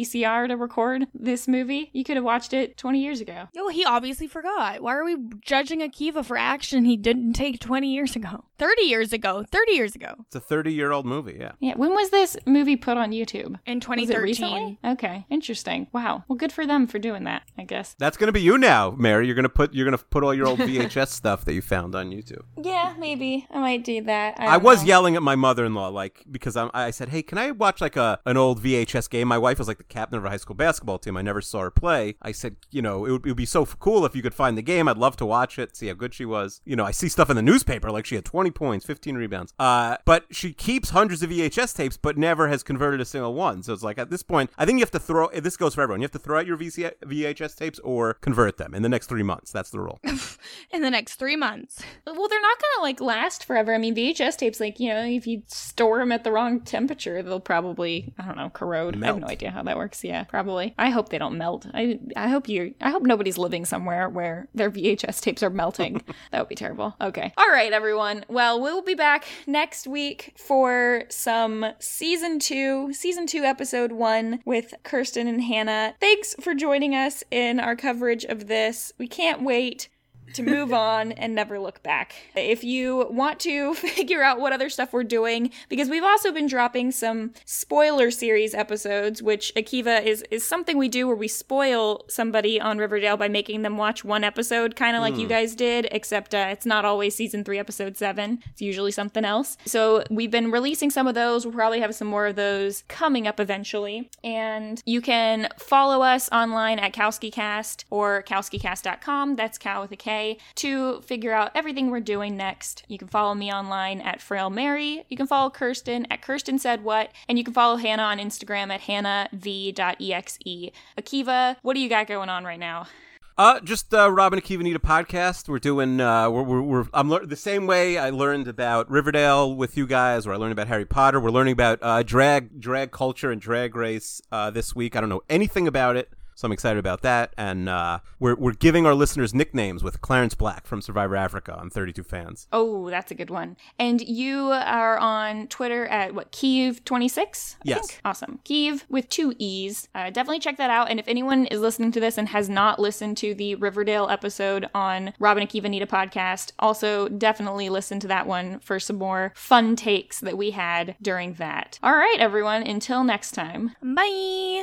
VCR to record this movie. You could have watched it 20 years ago. Yo, he obviously forgot. Why are we judging Akiva for action he didn't take 20 years ago? 30 years ago. 30 years ago. It's a 30 year old movie. Yeah. Yeah. When was this movie put on YouTube? In Was it 2013. recently? Okay, interesting. Wow. Well, good for them for doing that. I guess. That's gonna be you now, Mary. You're gonna put you're gonna put all your old VHS stuff that you found on YouTube. Yeah, maybe I might do that. I, I was know. yelling at my mother-in-law, like because I, I said, "Hey, can I watch like a an old VHS game?" My wife was like the captain of a high school basketball team. I never saw her play. I said, "You know, it would, it would be so cool if you could find the game. I'd love to watch it, see how good she was." You know, I see stuff in the newspaper like she had 20 points, 15 rebounds. Uh, but she keeps hundreds of VHS tapes, but never has converted a single one. So it's like at this point, I think you have to throw. This goes for everyone. You have to throw out your VC, VHS tapes or convert them in the next three months. That's the rule. In the next three months. Well, they're not gonna like last forever. I mean, VHS tapes, like you know, if you store them at the wrong temperature, they'll probably I don't know corrode. I have no idea how that works. Yeah, probably. I hope they don't melt. I I hope you. I hope nobody's living somewhere where their VHS tapes are melting. that would be terrible. Okay. All right, everyone. Well, we'll be back next week for some season two, season two, episode one with Kirsten and Hannah. Thanks for joining us in our coverage of this. We can't wait to move on and never look back. If you want to figure out what other stuff we're doing, because we've also been dropping some spoiler series episodes, which Akiva is is something we do where we spoil somebody on Riverdale by making them watch one episode, kind of like you guys did, except uh, it's not always season three, episode seven. It's usually something else. So we've been releasing some of those. We'll probably have some more of those coming up eventually. And you can follow us online at KowskiCast or KowskiCast.com. That's cow with a K to figure out everything we're doing next. You can follow me online at Frail Mary. You can follow Kirsten at Kirsten Said What. And you can follow Hannah on Instagram at HannahV.exe. Akiva, what do you got going on right now? Uh, just uh, Rob and Akiva a podcast. We're doing. Uh, we're, we're, we're I'm lear- the same way I learned about Riverdale with you guys, or I learned about Harry Potter. We're learning about uh, drag, drag culture, and drag race uh, this week. I don't know anything about it, so I'm excited about that. And uh, we're we're giving our listeners nicknames with Clarence Black from Survivor Africa on 32 Fans. Oh, that's a good one. And you are on Twitter at what, Kiev26? Yes. Awesome. Kiev with two E's. Uh, definitely check that out. And if anyone is listening to this and has not listened to the Riverdale episode on Rob and Akiva Need a podcast, also definitely listen to that one for some more fun takes that we had during that. All right, everyone. Until next time. Bye.